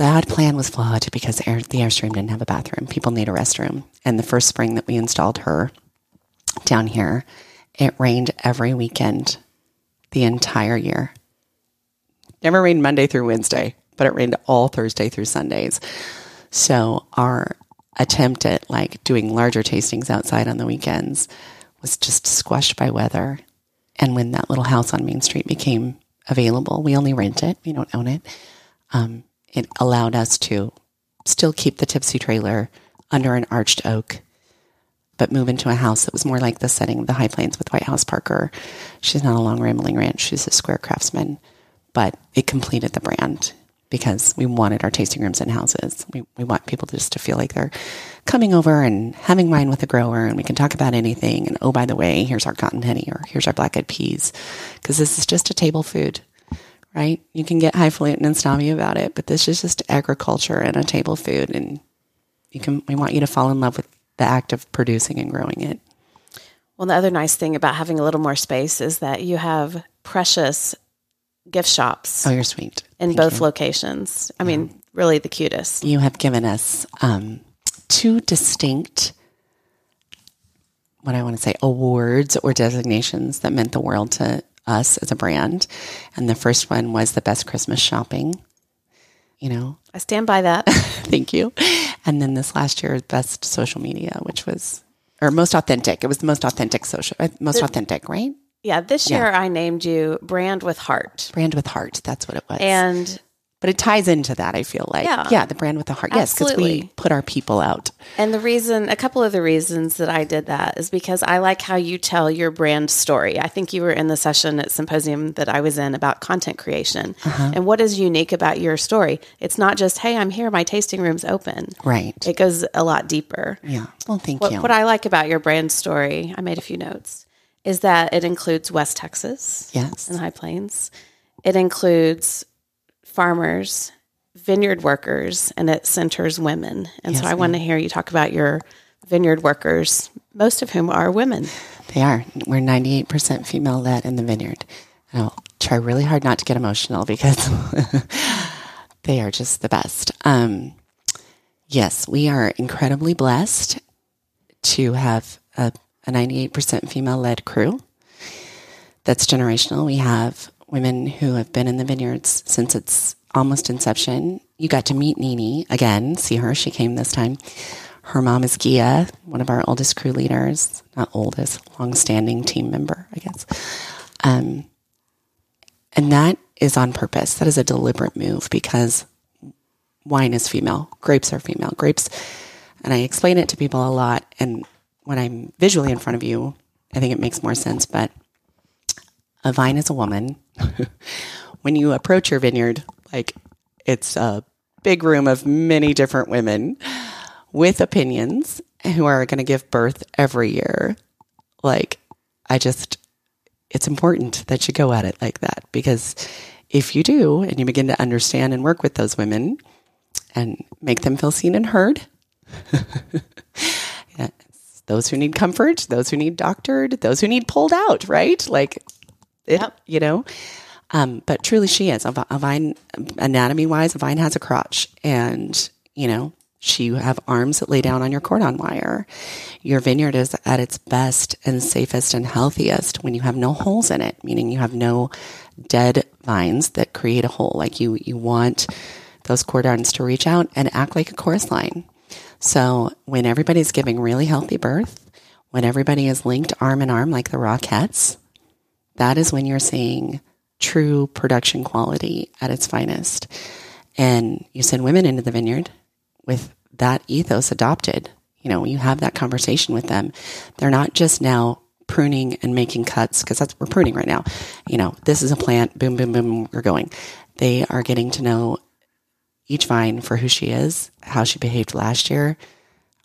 That plan was flawed because air, the Airstream didn't have a bathroom. People need a restroom. And the first spring that we installed her down here, it rained every weekend the entire year. Never rained Monday through Wednesday, but it rained all Thursday through Sundays. So our attempt at like doing larger tastings outside on the weekends was just squashed by weather. And when that little house on Main Street became available, we only rent it, we don't own it. Um, it allowed us to still keep the tipsy trailer under an arched oak, but move into a house that was more like the setting of the High Plains with White House Parker. She's not a long rambling ranch, she's a square craftsman, but it completed the brand because we wanted our tasting rooms and houses. We, we want people just to feel like they're coming over and having wine with a grower and we can talk about anything. And oh, by the way, here's our cotton honey or here's our black eyed peas because this is just a table food right? You can get highfalutin and snobby about it, but this is just agriculture and a table food, and you can. We want you to fall in love with the act of producing and growing it. Well, the other nice thing about having a little more space is that you have precious gift shops. Oh, you're sweet. In Thank both you. locations. I yeah. mean, really the cutest. You have given us um, two distinct, what I want to say, awards or designations that meant the world to us as a brand. And the first one was the best Christmas shopping. You know, I stand by that. <laughs> Thank you. And then this last year, best social media, which was, or most authentic. It was the most authentic social, uh, most the, authentic, right? Yeah. This year, yeah. I named you Brand with Heart. Brand with Heart. That's what it was. And but it ties into that, I feel like. Yeah, yeah the brand with the heart. Yes, because we put our people out. And the reason, a couple of the reasons that I did that is because I like how you tell your brand story. I think you were in the session at Symposium that I was in about content creation. Uh-huh. And what is unique about your story? It's not just, hey, I'm here, my tasting room's open. Right. It goes a lot deeper. Yeah. Well, thank what, you. What I like about your brand story, I made a few notes, is that it includes West Texas. Yes. And High Plains. It includes farmers vineyard workers and it centers women. And yes, so I want to hear you talk about your vineyard workers, most of whom are women. They are. We're 98% female led in the vineyard. And I'll try really hard not to get emotional because <laughs> they are just the best. Um, yes, we are incredibly blessed to have a, a 98% female led crew. That's generational. We have women who have been in the vineyards since its almost inception. You got to meet Nini again, see her. She came this time. Her mom is Gia, one of our oldest crew leaders, not oldest, long-standing team member, I guess. Um, and that is on purpose. That is a deliberate move because wine is female, grapes are female. Grapes, and I explain it to people a lot. And when I'm visually in front of you, I think it makes more sense. But a vine is a woman. <laughs> when you approach your vineyard, like it's a big room of many different women with opinions who are going to give birth every year. Like, I just, it's important that you go at it like that because if you do and you begin to understand and work with those women and make them feel seen and heard, <laughs> those who need comfort, those who need doctored, those who need pulled out, right? Like, yep. you know. Um, but truly, she is a, a vine. Anatomy wise, a vine has a crotch, and you know she have arms that lay down on your cordon wire. Your vineyard is at its best and safest and healthiest when you have no holes in it, meaning you have no dead vines that create a hole. Like you, you want those cordons to reach out and act like a chorus line. So when everybody's giving really healthy birth, when everybody is linked arm in arm like the Rockettes, that is when you're seeing true production quality at its finest. And you send women into the vineyard with that ethos adopted. You know, you have that conversation with them. They're not just now pruning and making cuts because that's we're pruning right now. You know, this is a plant, boom, boom, boom, we're going. They are getting to know each vine for who she is, how she behaved last year.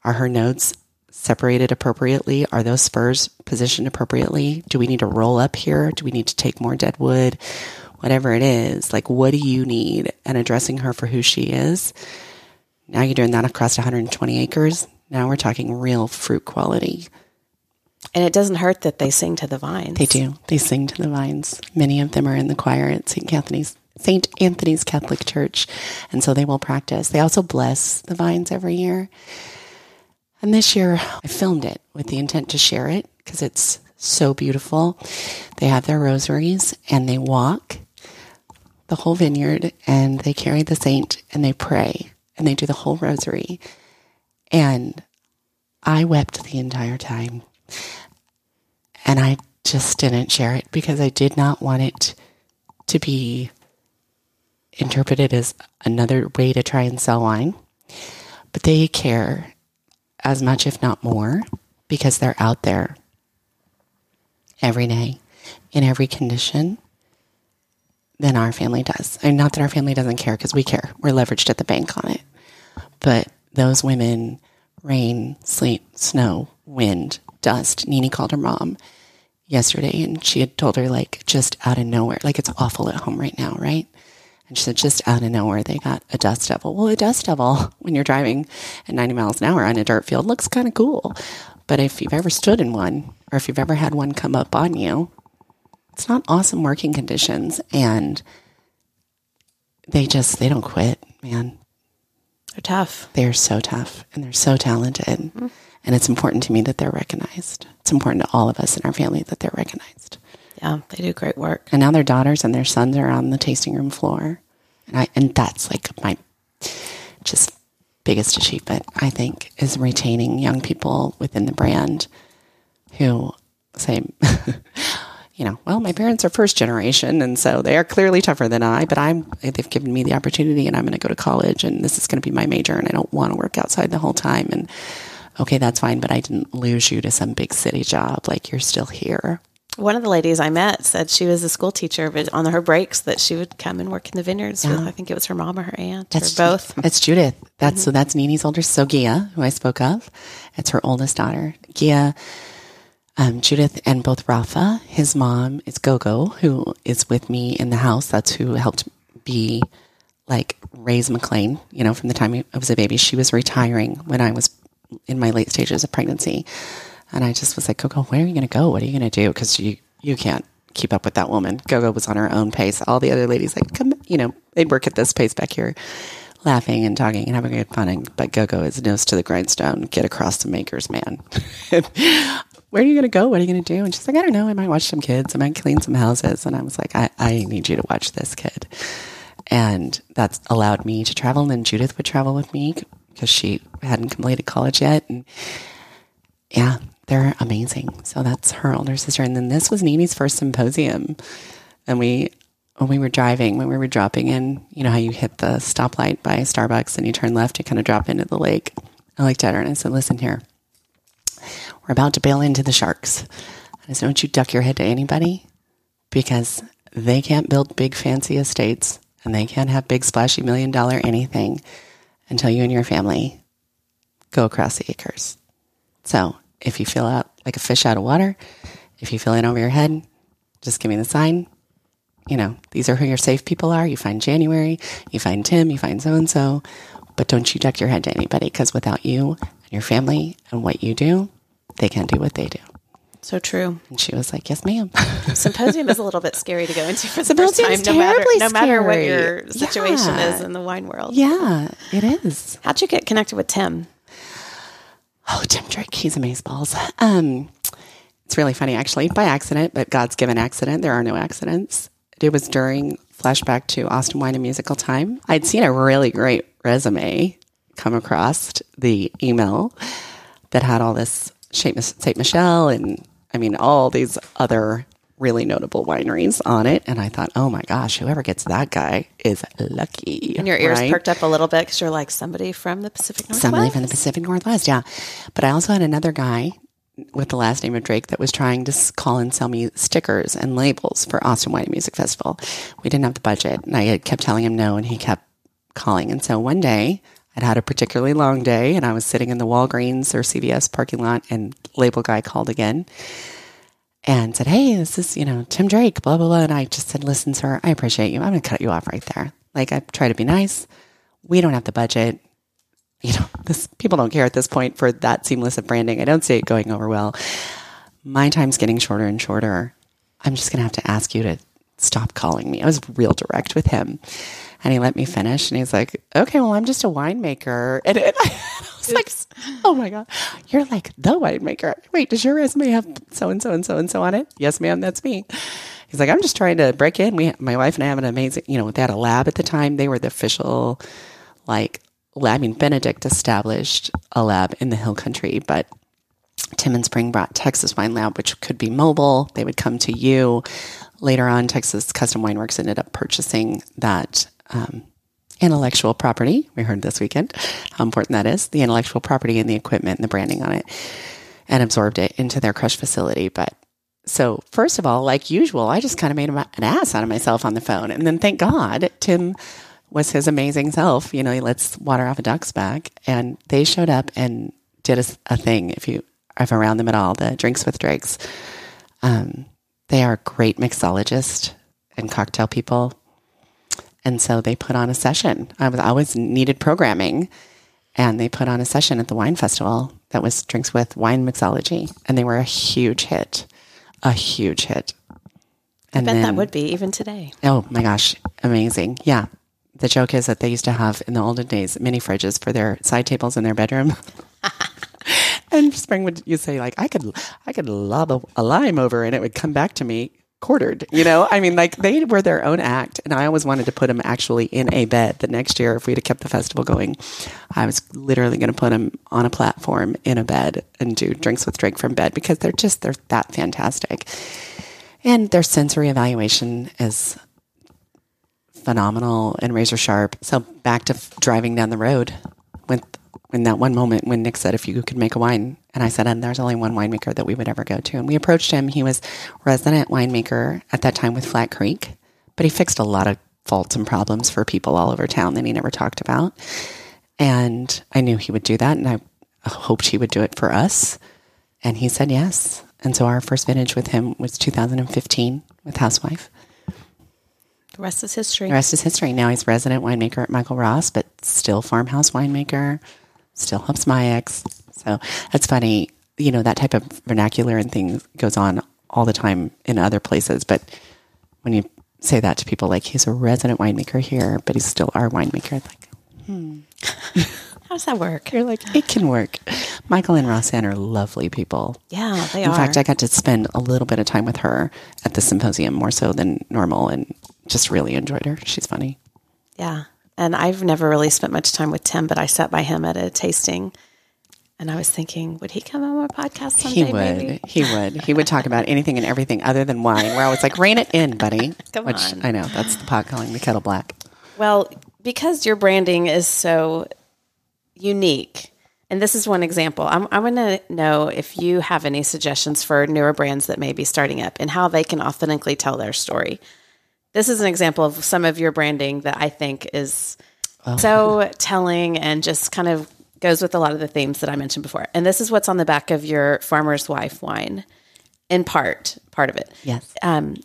Are her nodes separated appropriately? Are those spurs positioned appropriately? Do we need to roll up here? Do we need to take more dead wood? Whatever it is, like what do you need? And addressing her for who she is. Now you're doing that across 120 acres. Now we're talking real fruit quality. And it doesn't hurt that they sing to the vines. They do. They sing to the vines. Many of them are in the choir at St. Anthony's St. Anthony's Catholic Church, and so they will practice. They also bless the vines every year. And this year I filmed it with the intent to share it because it's so beautiful. They have their rosaries and they walk the whole vineyard and they carry the saint and they pray and they do the whole rosary. And I wept the entire time. And I just didn't share it because I did not want it to be interpreted as another way to try and sell wine. But they care as much, if not more, because they're out there every day in every condition than our family does. And not that our family doesn't care because we care. We're leveraged at the bank on it. But those women, rain, sleet, snow, wind, dust. Nini called her mom yesterday and she had told her, like, just out of nowhere, like it's awful at home right now, right? And she said, just out of nowhere, they got a dust devil. Well, a dust devil, <laughs> when you're driving at 90 miles an hour on a dirt field, looks kind of cool. But if you've ever stood in one, or if you've ever had one come up on you, it's not awesome working conditions. And they just, they don't quit, man. They're tough. They're so tough and they're so talented. Mm-hmm. And it's important to me that they're recognized. It's important to all of us in our family that they're recognized. Yeah, they do great work. And now their daughters and their sons are on the tasting room floor. And I and that's like my just biggest achievement, I think, is retaining young people within the brand who say <laughs> you know, well, my parents are first generation, and so they are clearly tougher than I. But I'm they've given me the opportunity, and I'm going to go to college, and this is going to be my major, and I don't want to work outside the whole time. And okay, that's fine, but I didn't lose you to some big city job. Like you're still here. One of the ladies I met said she was a school teacher, but on her breaks that she would come and work in the vineyards yeah. with. I think it was her mom or her aunt that's, or both. That's Judith. That's mm-hmm. so. That's Nini's older. So Gia, who I spoke of, it's her oldest daughter. Gia, um, Judith, and both Rafa. His mom is Gogo, who is with me in the house. That's who helped be like raise McLean. You know, from the time I was a baby, she was retiring when I was in my late stages of pregnancy. And I just was like, Gogo, where are you going to go? What are you going to do? Because you, you can't keep up with that woman. Gogo was on her own pace. All the other ladies, like, come, you know, they'd work at this pace back here, laughing and talking and having good fun. But Gogo is nose to the grindstone, get across the makers, man. <laughs> where are you going to go? What are you going to do? And she's like, I don't know. I might watch some kids. I might clean some houses. And I was like, I, I need you to watch this kid. And that's allowed me to travel. And then Judith would travel with me because she hadn't completed college yet. And yeah, they're amazing. So that's her older sister. And then this was Nini's first symposium. And we, when we were driving, when we were dropping in, you know how you hit the stoplight by Starbucks and you turn left, you kind of drop into the lake. I looked at her and I said, listen here, we're about to bail into the sharks. I said, don't you duck your head to anybody because they can't build big fancy estates and they can't have big splashy million dollar anything until you and your family go across the acres. So if you feel out like a fish out of water, if you feel in over your head, just give me the sign. You know, these are who your safe people are. You find January, you find Tim, you find so and so, but don't you duck your head to anybody because without you and your family and what you do, they can't do what they do. So true. And she was like, "Yes, ma'am." <laughs> Symposium is a little bit scary to go into for the first time, no matter no matter what your situation yeah. is in the wine world. Yeah, it is. How'd you get connected with Tim? Oh, Tim Drake, he's amazeballs. Um, it's really funny, actually, by accident, but God's given accident. There are no accidents. It was during flashback to Austin Wine and Musical Time. I'd seen a really great resume come across the email that had all this St. Michelle and I mean, all these other really notable wineries on it. And I thought, oh my gosh, whoever gets that guy is lucky. And your ears right? perked up a little bit because you're like, somebody from the Pacific Northwest. Somebody from the Pacific Northwest, yeah. But I also had another guy with the last name of Drake that was trying to call and sell me stickers and labels for Austin Wine and Music Festival. We didn't have the budget. And I kept telling him no, and he kept calling. And so one day, I'd had a particularly long day and I was sitting in the Walgreens or CVS parking lot and label guy called again and said, Hey, this is, you know, Tim Drake, blah, blah, blah. And I just said, Listen, sir, I appreciate you. I'm going to cut you off right there. Like, I try to be nice. We don't have the budget. You know, <laughs> this people don't care at this point for that seamless of branding. I don't see it going over well. My time's getting shorter and shorter. I'm just going to have to ask you to stop calling me. I was real direct with him. And he let me finish. And he's like, okay, well, I'm just a winemaker. And, and <laughs> I was like, oh my God, you're like the winemaker. Wait, does your resume have so and so and so and so on it? Yes, ma'am, that's me. He's like, I'm just trying to break in. We, my wife and I have an amazing, you know, they had a lab at the time. They were the official, like, lab. I mean, Bénédicte established a lab in the hill country, but Tim and Spring brought Texas Wine Lab, which could be mobile. They would come to you. Later on, Texas Custom Wine Works ended up purchasing that um, intellectual property. We heard this weekend how important that is the intellectual property and the equipment and the branding on it, and absorbed it into their crush facility. But so, first of all, like usual, I just kind of made an ass out of myself on the phone. And then thank God, Tim was his amazing self. You know, he lets water off a duck's back. And they showed up and did a, a thing. If you are around them at all, the Drinks with Drakes, um, they are great mixologists and cocktail people. And so they put on a session. I was always needed programming, and they put on a session at the wine festival that was drinks with wine mixology, and they were a huge hit, a huge hit. And I bet then, that would be even today. Oh my gosh, amazing! Yeah, the joke is that they used to have in the olden days mini fridges for their side tables in their bedroom. <laughs> and Spring would you say like I could I could lob a, a lime over and it would come back to me quartered. You know, I mean, like they were their own act, and I always wanted to put them actually in a bed. The next year, if we'd have kept the festival going, I was literally going to put them on a platform in a bed and do drinks with Drake from bed because they're just they're that fantastic, and their sensory evaluation is phenomenal and razor sharp. So back to driving down the road with in that one moment when Nick said, if you could make a wine. And I said, and there's only one winemaker that we would ever go to. And we approached him. He was resident winemaker at that time with Flat Creek, but he fixed a lot of faults and problems for people all over town that he never talked about. And I knew he would do that. And I hoped he would do it for us. And he said yes. And so our first vintage with him was 2015 with Housewife. The rest is history. The rest is history. Now he's resident winemaker at Michael Ross, but still farmhouse winemaker still helps my ex. So that's funny. You know, that type of vernacular and things goes on all the time in other places. But when you say that to people, like he's a resident winemaker here, but he's still our winemaker, I'm like, hmm. <laughs> How does that work? You're like, it can work. Michael and Roxanne are lovely people. Yeah, they In are. In fact, I got to spend a little bit of time with her at the symposium, more so than normal, and just really enjoyed her. She's funny. Yeah. And I've never really spent much time with Tim, but I sat by him at a tasting and I was thinking, would he come on my podcast someday? He would. Maybe? He would. He would talk about anything and everything other than wine. Where I was like, rein it in, buddy. <laughs> Come Which on. I know that's the pot calling the kettle black. Well, because your branding is so unique, and this is one example. I'm, I'm going to know if you have any suggestions for newer brands that may be starting up and how they can authentically tell their story this is an example of some of your branding that I think is oh. so telling and just kind of goes with a lot of the themes that I mentioned before. And this is what's on the back of your farmer's wife wine, in part, part of it. Yes. Um,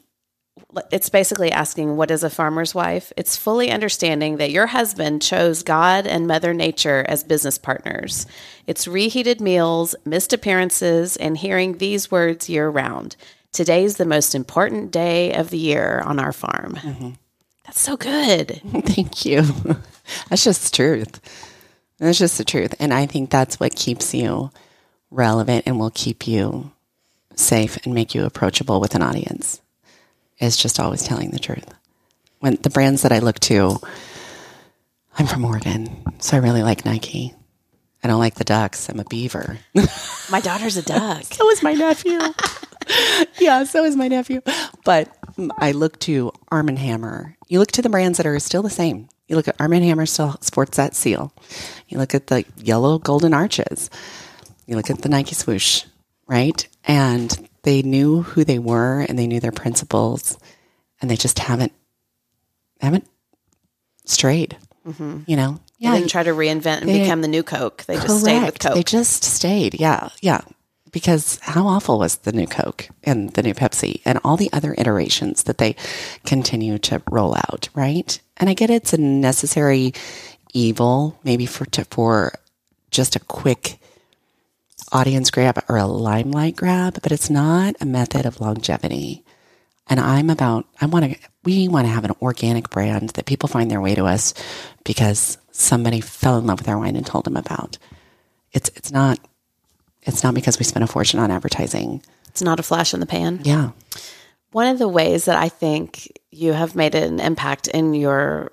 it's basically asking, What is a farmer's wife? It's fully understanding that your husband chose God and Mother Nature as business partners. It's reheated meals, missed appearances, and hearing these words year round. Today's the most important day of the year on our farm. Mm-hmm. That's so good. <laughs> Thank you. That's just the truth. That's just the truth. And I think that's what keeps you relevant and will keep you safe and make you approachable with an audience is just always telling the truth. When the brands that I look to, I'm from Oregon, so I really like Nike. I don't like the ducks. I'm a beaver. my daughter's a duck. <laughs> so is my nephew. <laughs> <laughs> yeah, so is my nephew. But I look to Arm & Hammer. You look to the brands that are still the same. You look at Arm & Hammer still sports that seal. You look at the yellow golden arches. You look at the Nike swoosh, right? And they knew who they were and they knew their principles and they just haven't haven't strayed. Mm-hmm. You know, yeah. They didn't try to reinvent and they, become the new Coke. They just stayed with Coke. They just stayed. Yeah, yeah. Because how awful was the new Coke and the new Pepsi and all the other iterations that they continue to roll out, right? And I get it's a necessary evil, maybe for to, for just a quick audience grab or a limelight grab, but it's not a method of longevity. And I'm about, I want to, we want to have an organic brand that people find their way to us because somebody fell in love with our wine and told them about. It's, it's not, it's not because we spent a fortune on advertising. It's not a flash in the pan. Yeah. One of the ways that I think you have made an impact in your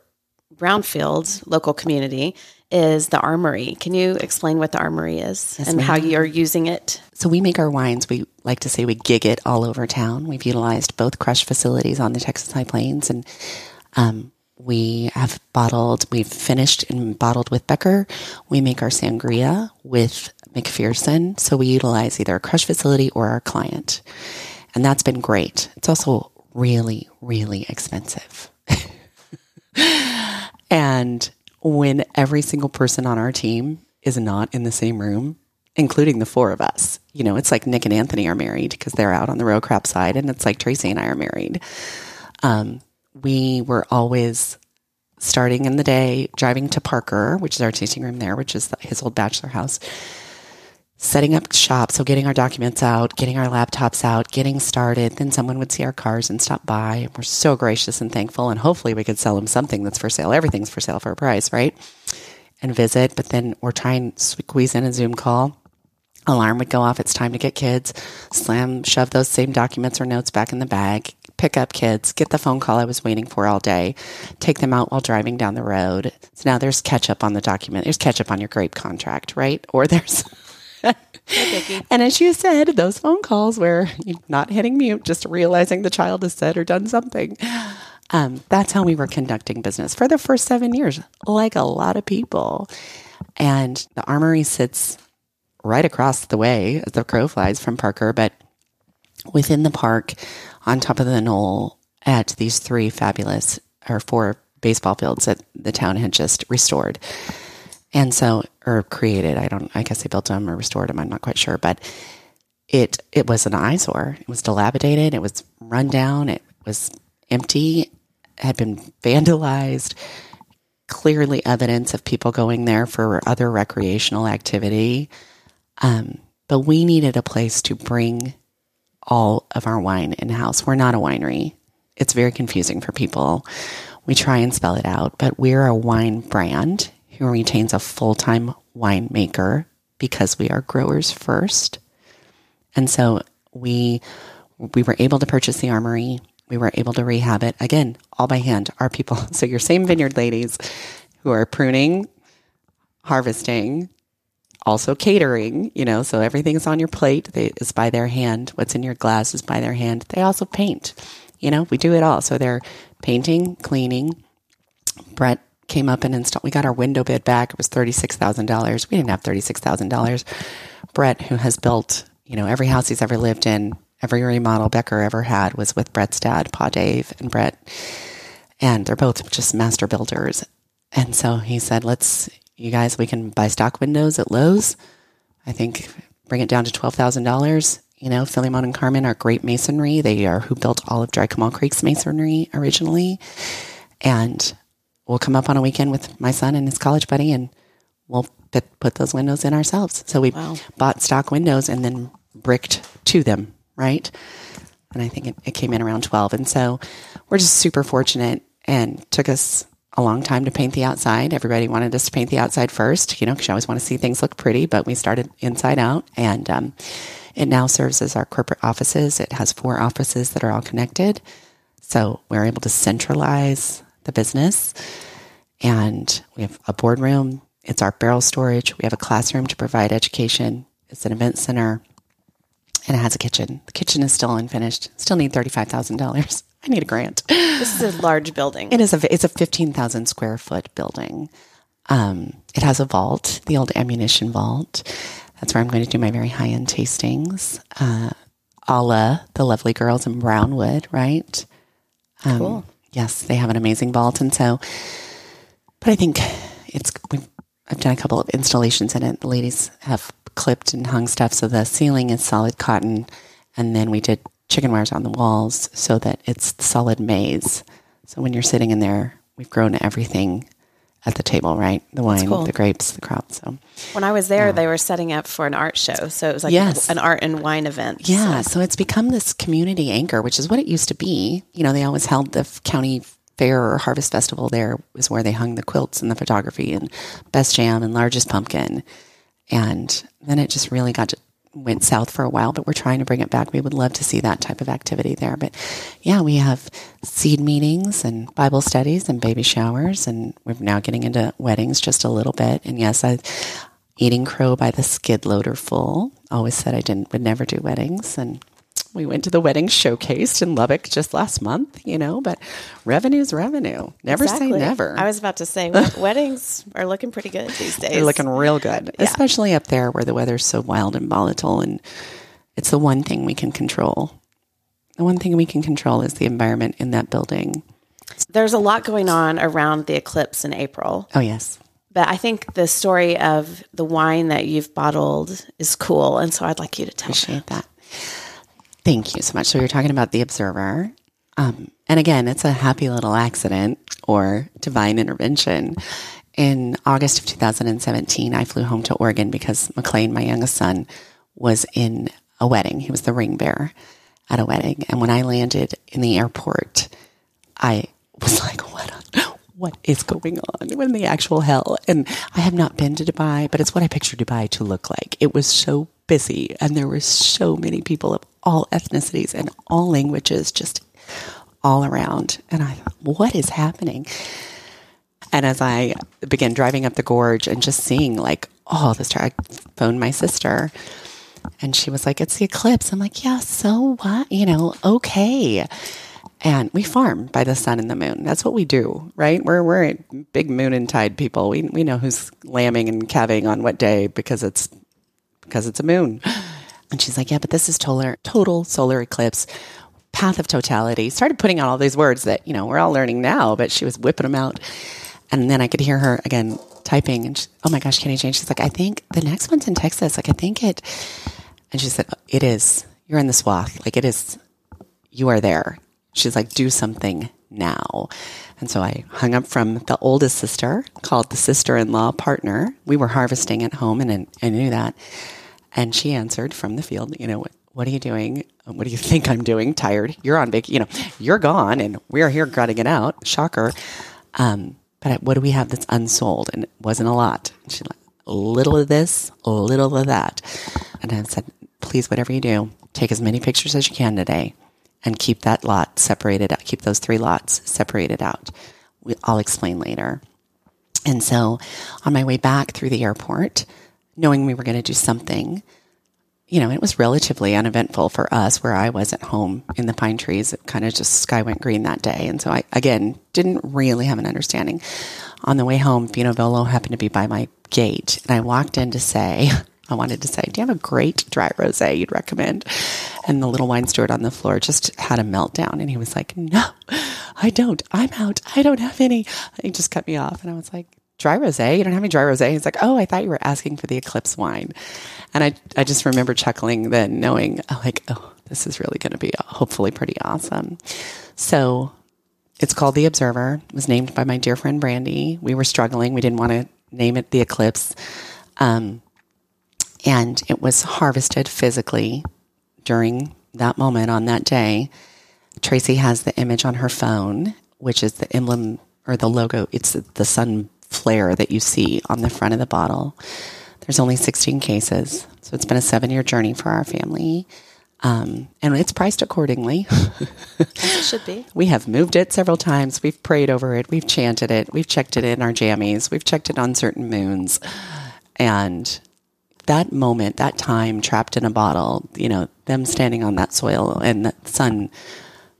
Brownfield local community is the armory. Can you explain what the armory is yes, and ma'am. how you're using it? So we make our wines. We like to say we gig it all over town. We've utilized both crush facilities on the Texas High Plains, and um, we have bottled. We've finished and bottled with Becker. We make our sangria with McPherson. So we utilize either a crush facility or our client, and that's been great. It's also really, really expensive. <laughs> and when every single person on our team is not in the same room, including the four of us. You know, it's like Nick and Anthony are married because they're out on the row crop side, and it's like Tracy and I are married. Um, we were always starting in the day driving to Parker, which is our tasting room there, which is his old bachelor house, setting up shop. So getting our documents out, getting our laptops out, getting started. Then someone would see our cars and stop by. We're so gracious and thankful. And hopefully we could sell them something that's for sale. Everything's for sale for a price, right? And visit. But then we're trying to squeeze in a Zoom call. Alarm would go off. It's time to get kids. Slam, shove those same documents or notes back in the bag. Pick up kids. Get the phone call I was waiting for all day. Take them out while driving down the road. So now there's ketchup on the document. There's ketchup on your grape contract, right? Or there's and as you said, those phone calls where you're not hitting mute, just realizing the child has said or done something. Um, that's how we were conducting business for the first seven years, like a lot of people. And the armory sits right across the way as the crow flies from Parker, but within the park, on top of the knoll, at these three fabulous or four baseball fields that the town had just restored. And so, or created, I don't, I guess they built them or restored them. I'm not quite sure, but it, it was an eyesore. It was dilapidated. It was run down. It was empty, had been vandalized. Clearly evidence of people going there for other recreational activity. Um, but we needed a place to bring all of our wine in house. We're not a winery. It's very confusing for people. We try and spell it out, but we're a wine brand who retains a full time winemaker because we are growers first. And so we we were able to purchase the armory. We were able to rehab it again, all by hand. Our people, <laughs> so your same vineyard ladies who are pruning, harvesting, also catering, you know, so everything's on your plate they, is by their hand. What's in your glass is by their hand. They also paint, you know, we do it all. So they're painting, cleaning. Brett came up and installed. We got our window bid back. It was thirty six thousand dollars. We didn't have thirty six thousand dollars. Brett, who has built you know every house he's ever lived in, every remodel Becker ever had was with Brett's dad, Pa Dave, and Brett, and they're both just master builders. And so he said, "Let's, you guys, we can buy stock windows at Lowe's. I think bring it down to twelve thousand dollars. You know, Philemon and Carmen are great masonry. They are who built all of Dry Comal Creek's masonry originally. And we'll come up on a weekend with my son and his college buddy and we'll put, put those windows in ourselves. So we wow. bought stock windows and then bricked to them, right? And I think it, it came in around 12. And so we're just super fortunate and took us a long time to paint the outside. Everybody wanted us to paint the outside first, you know, because you always want to see things look pretty, but we started inside out. And um, it now serves as our corporate offices. It has four offices that are all connected. So we're able to centralize the business. And we have a boardroom. It's our barrel storage. We have a classroom to provide education. It's an event center. And it has a kitchen. The kitchen is still unfinished. Still need $35,000. <laughs> I need a grant. This is a large building. It is a it's a fifteen thousand square foot building. Um, it has a vault, the old ammunition vault. That's where I'm going to do my very high end tastings, uh, a la the lovely girls in Brownwood, right? Um, cool. Yes, they have an amazing vault, and so. But I think it's we've I've done a couple of installations in it. The ladies have clipped and hung stuff, so the ceiling is solid cotton, and then we did chicken wires on the walls so that it's solid maize. So when you're sitting in there, we've grown everything at the table, right? The wine, cool. the grapes, the crop. So when I was there, they were setting up for an art show. So it was like yes. an art and wine event. Yeah. So. so it's become this community anchor, which is what it used to be. You know, they always held the county fair or harvest festival there was where they hung the quilts and the photography and best jam and largest pumpkin. And then it just really got to went south for a while, but we're trying to bring it back. We would love to see that type of activity there. But yeah, we have seed meetings and Bible studies and baby showers, and we're now getting into weddings just a little bit. And yes, I eating crow by the skid loader full. Always said I didn't would never do weddings, and we went to the wedding showcased in Lubbock just last month, you know, but revenue's revenue. Never exactly. say never. I was about to say <laughs> weddings are looking pretty good these days. They're looking real good, yeah. especially up there where the weather's so wild and volatile and it's the one thing we can control. The one thing we can control is the environment in that building. There's a lot going on around the eclipse in April. Oh, yes. But I think the story of the wine that you've bottled is cool. And so I'd like you to tell Appreciate that. Thank you so much. So you're talking about the observer. Um, and again, it's a happy little accident or divine intervention. In August of 2017, I flew home to Oregon because McLean, my youngest son, was in a wedding. He was the ring bearer at a wedding. And when I landed in the airport, I was <laughs> like, what, what is going on? When the actual hell? And I have not been to Dubai, but it's what I picture Dubai to look like. It was so busy and there were so many people of all ethnicities and all languages just all around. And I thought, what is happening? And as I began driving up the gorge and just seeing like, oh, this, I phoned my sister and she was like, it's the eclipse. I'm like, yeah, so what? You know, okay. And we farm by the sun and the moon. That's what we do, right? We're, we're big moon and tide people. We, we know who's lambing and calving on what day because it's, because it's a moon. And she's like, yeah, but this is total, total solar eclipse, path of totality. Started putting out all these words that, you know, we're all learning now, but she was whipping them out. And then I could hear her again typing and she, oh my gosh, Katy Jane. She's like, I think the next one's in Texas. Like, I think it, and she said, it is. You're in the swath. Like, it is, you are there. She's like, do something now. And so I hung up from the oldest sister, called the sister in law partner. We were harvesting at home and I knew that. And she answered from the field, you know, what, what are you doing? What do you think I'm doing? Tired. You're on vacation. You know, you're gone and we're here gutting it out. Shocker. Um, but what do we have that's unsold? And it wasn't a lot. And she's like, a little of this, a little of that. And I said, please, whatever you do, take as many pictures as you can today and keep that lot separated out. Keep those three lots separated out. We, I'll explain later. And so on my way back through the airport, knowing we were going to do something. You know, it was relatively uneventful for us where I was at home in the pine trees. It kind of just sky went green that day. And so I, again, didn't really have an understanding. On the way home, Vino Volo happened to be by my gate. And I walked in to say, I wanted to say, Do you have a great dry rose you'd recommend? And the little wine steward on the floor just had a meltdown. And he was like, No, I don't. I'm out. I don't have any. He just cut me off. And I was like, dry rosé? You don't have any dry rosé? He's like, oh, I thought you were asking for the Eclipse wine. And I, I just remember chuckling then, knowing like, oh, this is really going to be hopefully pretty awesome. So it's called The Observer. It was named by my dear friend Brandy. We were struggling. We didn't want to name it The Eclipse. Um, and it was harvested physically during that moment on that day. Tracy has the image on her phone, which is the emblem or the logo. It's the sun flare that you see on the front of the bottle. There's only 16 cases. So it's been a seven year journey for our family. Um, and it's priced accordingly. <laughs> it should be. We have moved it several times. We've prayed over it. We've chanted it. We've checked it in our jammies. We've checked it on certain moons. And that moment, that time trapped in a bottle, you know, them standing on that soil and the sun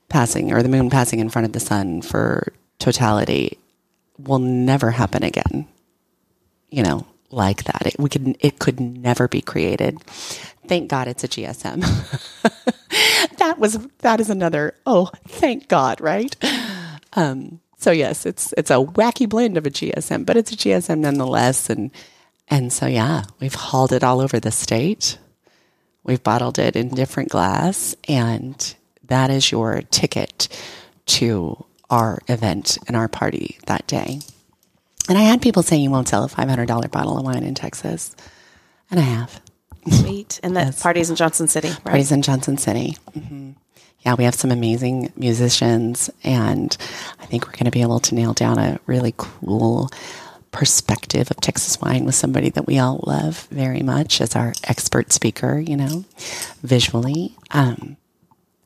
passing or the moon passing in front of the sun for totality will never happen again. You know, like that. It, we could, it could never be created. Thank God it's a GSM. <laughs> that was, that is another, oh, thank God, right? Um, so yes, it's, it's a wacky blend of a GSM, but it's a GSM nonetheless. And, and so, yeah, we've hauled it all over the state. We've bottled it in different glass, and that is your ticket to our event and our party that day. And I had people saying you won't sell a $500 bottle of wine in Texas. And I have. Sweet. And the yes. parties in Johnson City, right? Parties in Johnson City. Mm-hmm. Yeah, we have some amazing musicians, and I think we're going to be able to nail down a really cool perspective of Texas wine with somebody that we all love very much as our expert speaker, you know, visually. Um,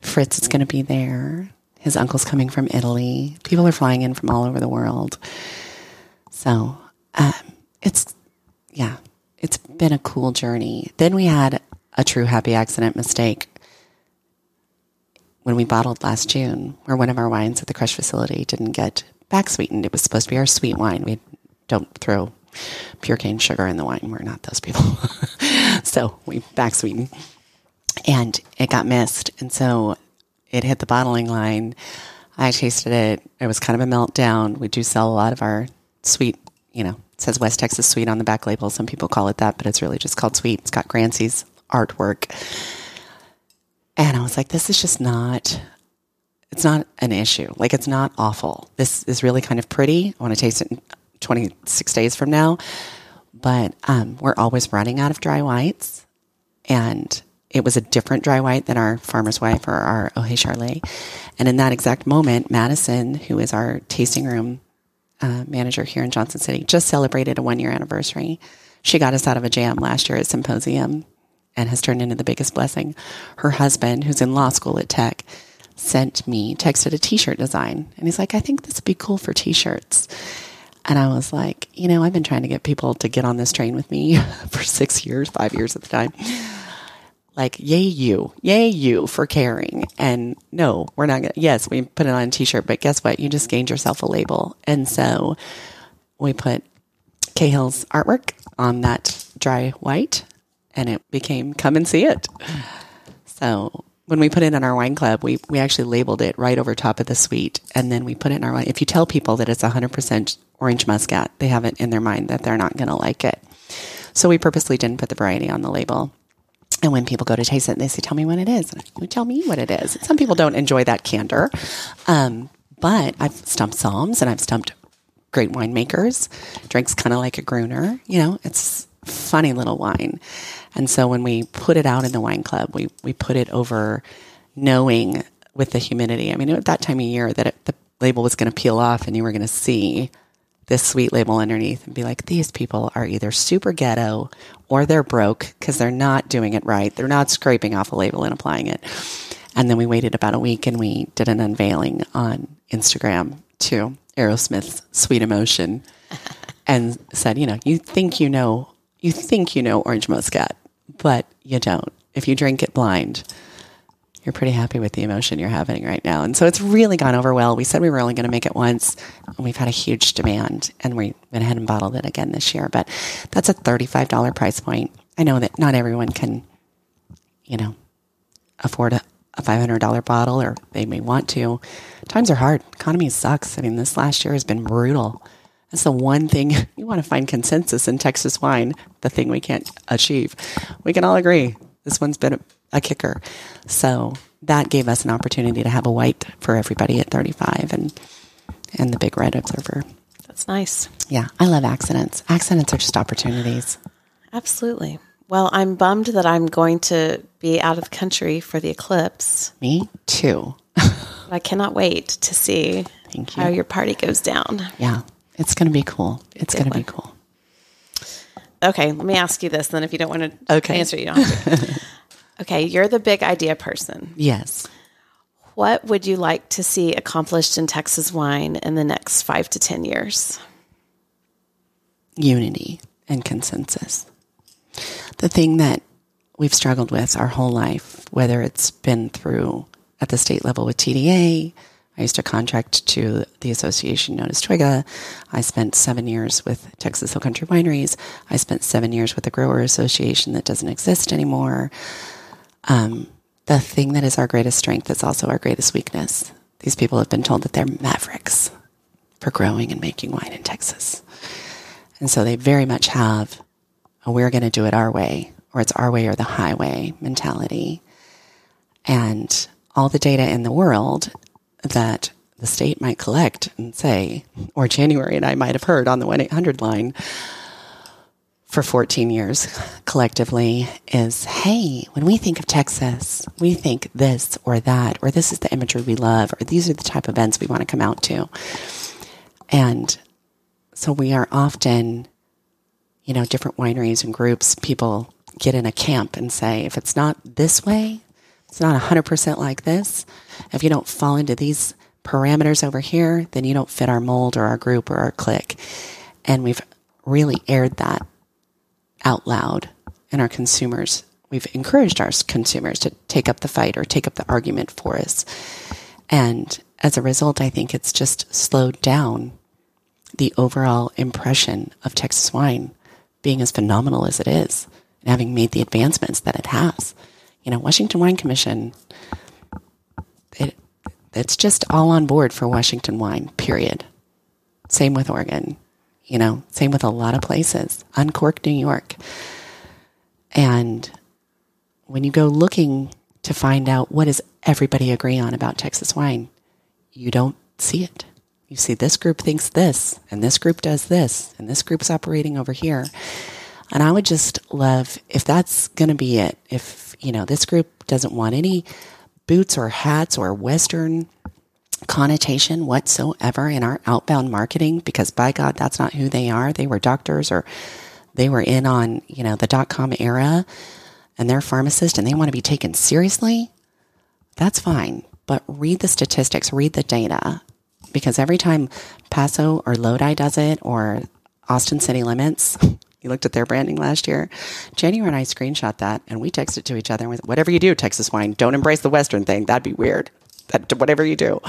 Fritz is going to be there. His uncle's coming from Italy. People are flying in from all over the world. So um, it's, yeah, it's been a cool journey. Then we had a true happy accident mistake when we bottled last June, where one of our wines at the crush facility didn't get back sweetened. It was supposed to be our sweet wine. We don't throw pure cane sugar in the wine. We're not those people. <laughs> so we back sweetened And it got missed. And so it hit the bottling line. I tasted it. It was kind of a meltdown. We do sell a lot of our sweet, you know, it says West Texas sweet on the back label. Some people call it that, but it's really just called sweet. It's got Grancy's artwork. And I was like, this is just not, it's not an issue. Like, it's not awful. This is really kind of pretty. I want to taste it 26 days from now. But um, we're always running out of dry whites. And it was a different dry white than our farmer's wife or our Ohe Charlet. And in that exact moment, Madison, who is our tasting room uh, manager here in Johnson City, just celebrated a one year anniversary. She got us out of a jam last year at Symposium and has turned into the biggest blessing. Her husband, who's in law school at Tech, sent me, texted a t shirt design. And he's like, I think this would be cool for t shirts. And I was like, you know, I've been trying to get people to get on this train with me <laughs> for six years, five years at the time. Like, yay, you, yay, you for caring. And no, we're not to, yes, we put it on a t shirt, but guess what? You just gained yourself a label. And so we put Cahill's artwork on that dry white and it became come and see it. So when we put it in our wine club, we, we actually labeled it right over top of the suite. And then we put it in our wine. If you tell people that it's 100% orange muscat, they have it in their mind that they're not going to like it. So we purposely didn't put the variety on the label. And when people go to taste it, they say, tell me what it is. And tell me what it is. Some people don't enjoy that candor. Um, but I've stumped somms and I've stumped great winemakers. Drinks kind of like a Gruner. You know, it's funny little wine. And so when we put it out in the wine club, we, we put it over knowing with the humidity. I mean, at that time of year that it, the label was going to peel off and you were going to see this sweet label underneath and be like, these people are either super ghetto or they're broke because they're not doing it right. They're not scraping off a label and applying it. And then we waited about a week and we did an unveiling on Instagram to Aerosmith's Sweet Emotion <laughs> and said, you know, you think you know you think you know orange muscat, but you don't. If you drink it blind, you're pretty happy with the emotion you're having right now. And so it's really gone over well. We said we were only going to make it once, and we've had a huge demand, and we went ahead and bottled it again this year. But that's a $35 price point. I know that not everyone can, you know, afford a, a $500 bottle, or they may want to. Times are hard. Economy sucks. I mean, this last year has been brutal That's the one thing <laughs> you want to find consensus in Texas wine, the thing we can't achieve. We can all agree this one's been a, a kicker. So that gave us an opportunity to have a white for everybody at 35 and and the big red observer. That's nice. Yeah, I love accidents. Accidents are just opportunities. Absolutely. Well, I'm bummed that I'm going to be out of the country for the eclipse. Me too. <laughs> I cannot wait to see Thank you. how your party goes down. Yeah, it's going to be cool. It's going to be cool. Okay, let me ask you this then if you don't want to okay. answer, you don't have to. <laughs> okay, you're the big idea person. Yes. What would you like to see accomplished in Texas wine in the next five to 10 years? Unity and consensus. The thing that we've struggled with our whole life, whether it's been through at the state level with TDA, I used to contract to the association known as TWGGA. I spent seven years with Texas Hill Country Wineries. I spent seven years with the Grower Association that doesn't exist anymore. Um, the thing that is our greatest strength is also our greatest weakness. These people have been told that they're mavericks for growing and making wine in Texas. And so they very much have a we're going to do it our way, or it's our way or the highway mentality. And all the data in the world that the state might collect and say, or January and I might have heard on the 1 800 line, for 14 years collectively is hey, when we think of Texas, we think this or that, or this is the imagery we love, or these are the type of events we want to come out to. And so we are often, you know, different wineries and groups, people get in a camp and say, if it's not this way, it's not 100% like this. If you don't fall into these parameters over here, then you don't fit our mold or our group or our clique. And we've really aired that out loud and our consumers we've encouraged our consumers to take up the fight or take up the argument for us. And as a result i think it's just slowed down the overall impression of texas wine being as phenomenal as it is and having made the advancements that it has. You know washington wine commission it, it's just all on board for washington wine period. Same with oregon you know, same with a lot of places. Uncork New York. And when you go looking to find out what does everybody agree on about Texas wine, you don't see it. You see this group thinks this, and this group does this, and this group's operating over here. And I would just love if that's going to be it. If, you know, this group doesn't want any boots or hats or Western connotation whatsoever in our outbound marketing because by God, that's not who they are. They were doctors or they were in on, you know, the dot com era and they're pharmacists and they want to be taken seriously. That's fine. But read the statistics, read the data because every time Paso or Lodi does it or Austin City Limits, <laughs> you looked at their branding last year. January and I screenshot that and we texted to each other with whatever you do, Texas wine, don't embrace the Western thing. That'd be weird that whatever you do,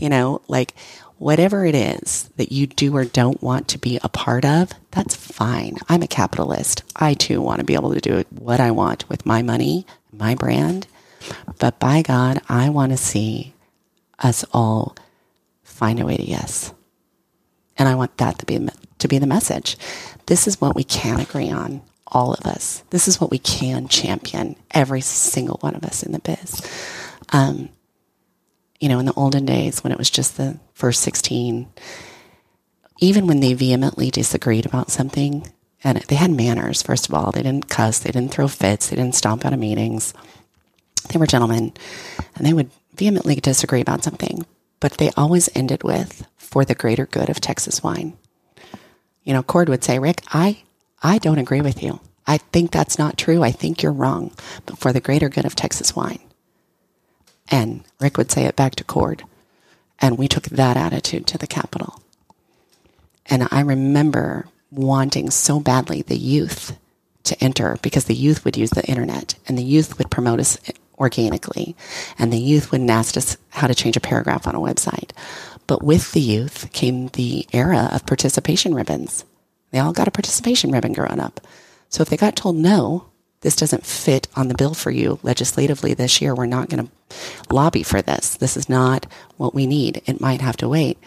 you know, like whatever it is that you do or don't want to be a part of, that's fine. I'm a capitalist. I too want to be able to do what I want with my money, my brand. But by God, I want to see us all find a way to yes. And I want that to be to be the message. This is what we can agree on, all of us. This is what we can champion, every single one of us in the biz. Um, you know, in the olden days when it was just the first 16, even when they vehemently disagreed about something, and they had manners, first of all, they didn't cuss, they didn't throw fits, they didn't stomp out of meetings. They were gentlemen, and they would vehemently disagree about something, but they always ended with, for the greater good of Texas wine. You know, Cord would say, Rick, I, I don't agree with you. I think that's not true. I think you're wrong, but for the greater good of Texas wine. And Rick would say it back to Cord. And we took that attitude to the Capitol. And I remember wanting so badly the youth to enter because the youth would use the internet and the youth would promote us organically and the youth would ask us how to change a paragraph on a website. But with the youth came the era of participation ribbons. They all got a participation ribbon growing up. So if they got told no, this doesn't fit on the bill for you legislatively this year. We're not going to lobby for this. This is not what we need. It might have to wait.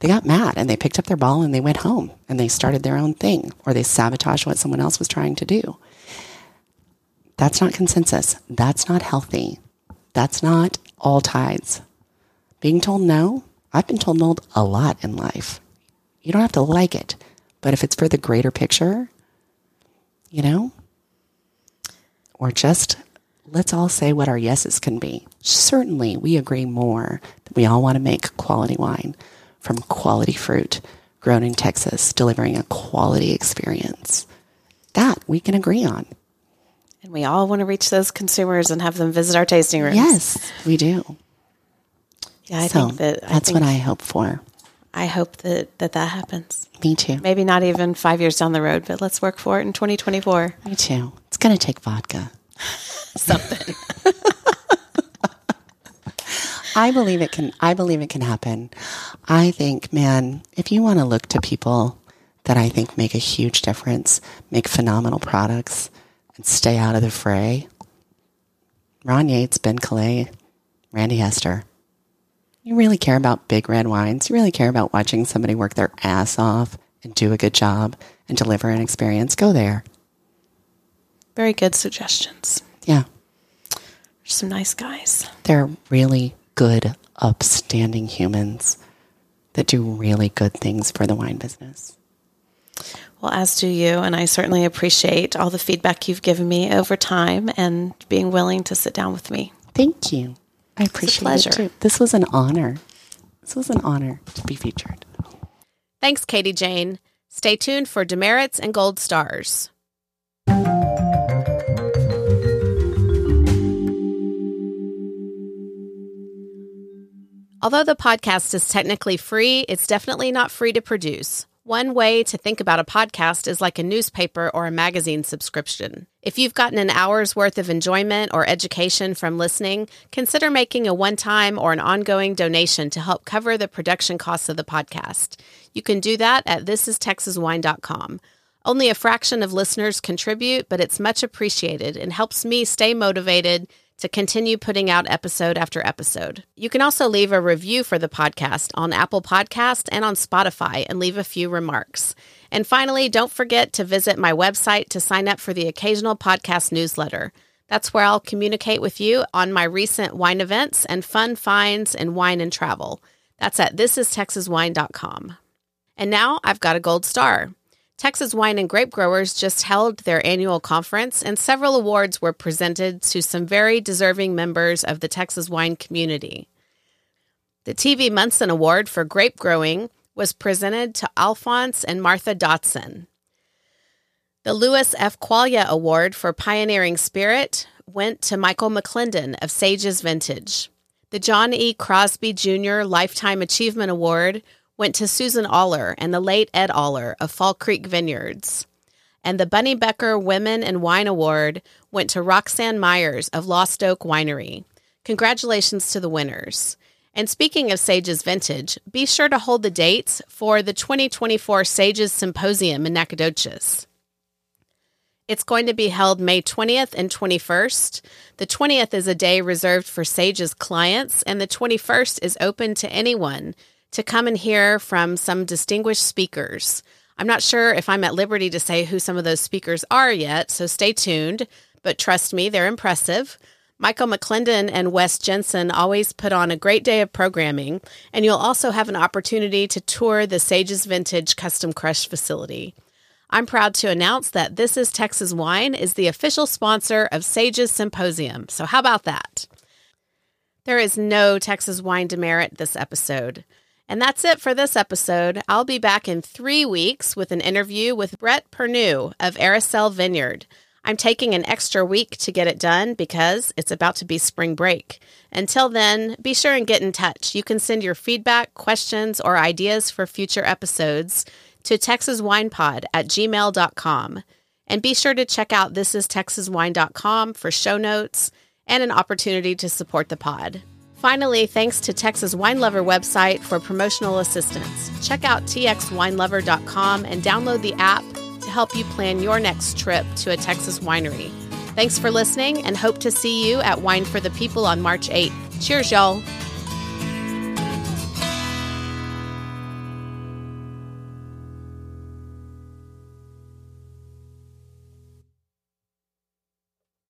they got mad and they picked up their ball and they went home and they started their own thing or they sabotaged what someone else was trying to do. That's not consensus. That's not healthy. That's not all tides. Being told no, I've been told no a lot in life. You don't have to like it, but if it's for the greater picture, you know, or just let's all say what our yeses can be. Certainly, we agree more that we all want to make quality wine from quality fruit grown in Texas, delivering a quality experience. That we can agree on. And we all want to reach those consumers and have them visit our tasting rooms. Yes, we do. Yeah, I so think that I that's think, what I hope for. I hope that, that that happens. Me too. Maybe not even five years down the road, but let's work for it in 2024. Me too. It's going to take vodka. <laughs> Something. <laughs> I believe it can. I believe it can happen. I think, man, if you want to look to people that I think make a huge difference, make phenomenal products, and stay out of the fray, Ron Yates, Ben Calais, Randy Hester. You really care about big red wines. You really care about watching somebody work their ass off and do a good job and deliver an experience. Go there. Very good suggestions. Yeah. some nice guys. They're really good, upstanding humans that do really good things for the wine business. Well, as do you. And I certainly appreciate all the feedback you've given me over time and being willing to sit down with me. Thank you. I appreciate it too. This was an honor. This was an honor to be featured. Thanks, Katy Jane. Stay tuned for demerits and gold stars. Although the podcast is technically free, it's definitely not free to produce. One way to think about a podcast is like a newspaper or a magazine subscription. If you've gotten an hour's worth of enjoyment or education from listening, consider making a one time or an ongoing donation to help cover the production costs of the podcast. You can do that at thisistexaswine.com. Only a fraction of listeners contribute, but it's much appreciated and helps me stay motivated to continue putting out episode after episode. You can also leave a review for the podcast on Apple Podcast and on Spotify and leave a few remarks. And finally, don't forget to visit my website to sign up for the occasional podcast newsletter. That's where I'll communicate with you on my recent wine events and fun finds in wine and travel. That's at thisistexaswine.com. And now I've got a gold star. Texas Wine and Grape Growers just held their annual conference, and several awards were presented to some very deserving members of the Texas wine community. The TV Munson Award for grape growing was presented to Alphonse and Martha Dotson. The Louis F. Qualia Award for Pioneering Spirit went to Michael McClendon of Sages Vintage. The John E. Crosby Jr. Lifetime Achievement Award went to Susan Auler and the late Ed Auler of Fall Creek Vineyards. And the Bunny Becker Women and Wine Award went to Roxanne Meyers of Lost Oak Winery. Congratulations to the winners. And speaking of Sages Vintage, be sure to hold the dates for the 2024 Sages Symposium in Nacogdoches. It's going to be held May 20th and 21st. The 20th is a day reserved for Sages clients, and the 21st is open to anyone to come and hear from some distinguished speakers. I'm not sure if I'm at liberty to say who some of those speakers are yet, so stay tuned, but trust me, they're impressive. Michael McClendon and Wes Jensen always put on a great day of programming, and you'll also have an opportunity to tour the Sages Vintage Custom Crush facility. I'm proud to announce that This is Texas Wine is the official sponsor of Sages Symposium. So, how about that? There is no Texas wine demerit this episode. And that's it for this episode. I'll be back in three weeks with an interview with Brett Pernew of Aracel Vineyard. I'm taking an extra week to get it done because it's about to be spring break. Until then, be sure and get in touch. You can send your feedback, questions, or ideas for future episodes to texaswinepod at gmail.com. And be sure to check out thisistexaswine.com for show notes and an opportunity to support the pod. Finally, thanks to Texas Wine Lover website for promotional assistance. Check out txwinelover.com and download the app to help you plan your next trip to a Texas winery. Thanks for listening and hope to see you at Wine for the People on March 8th. Cheers, y'all.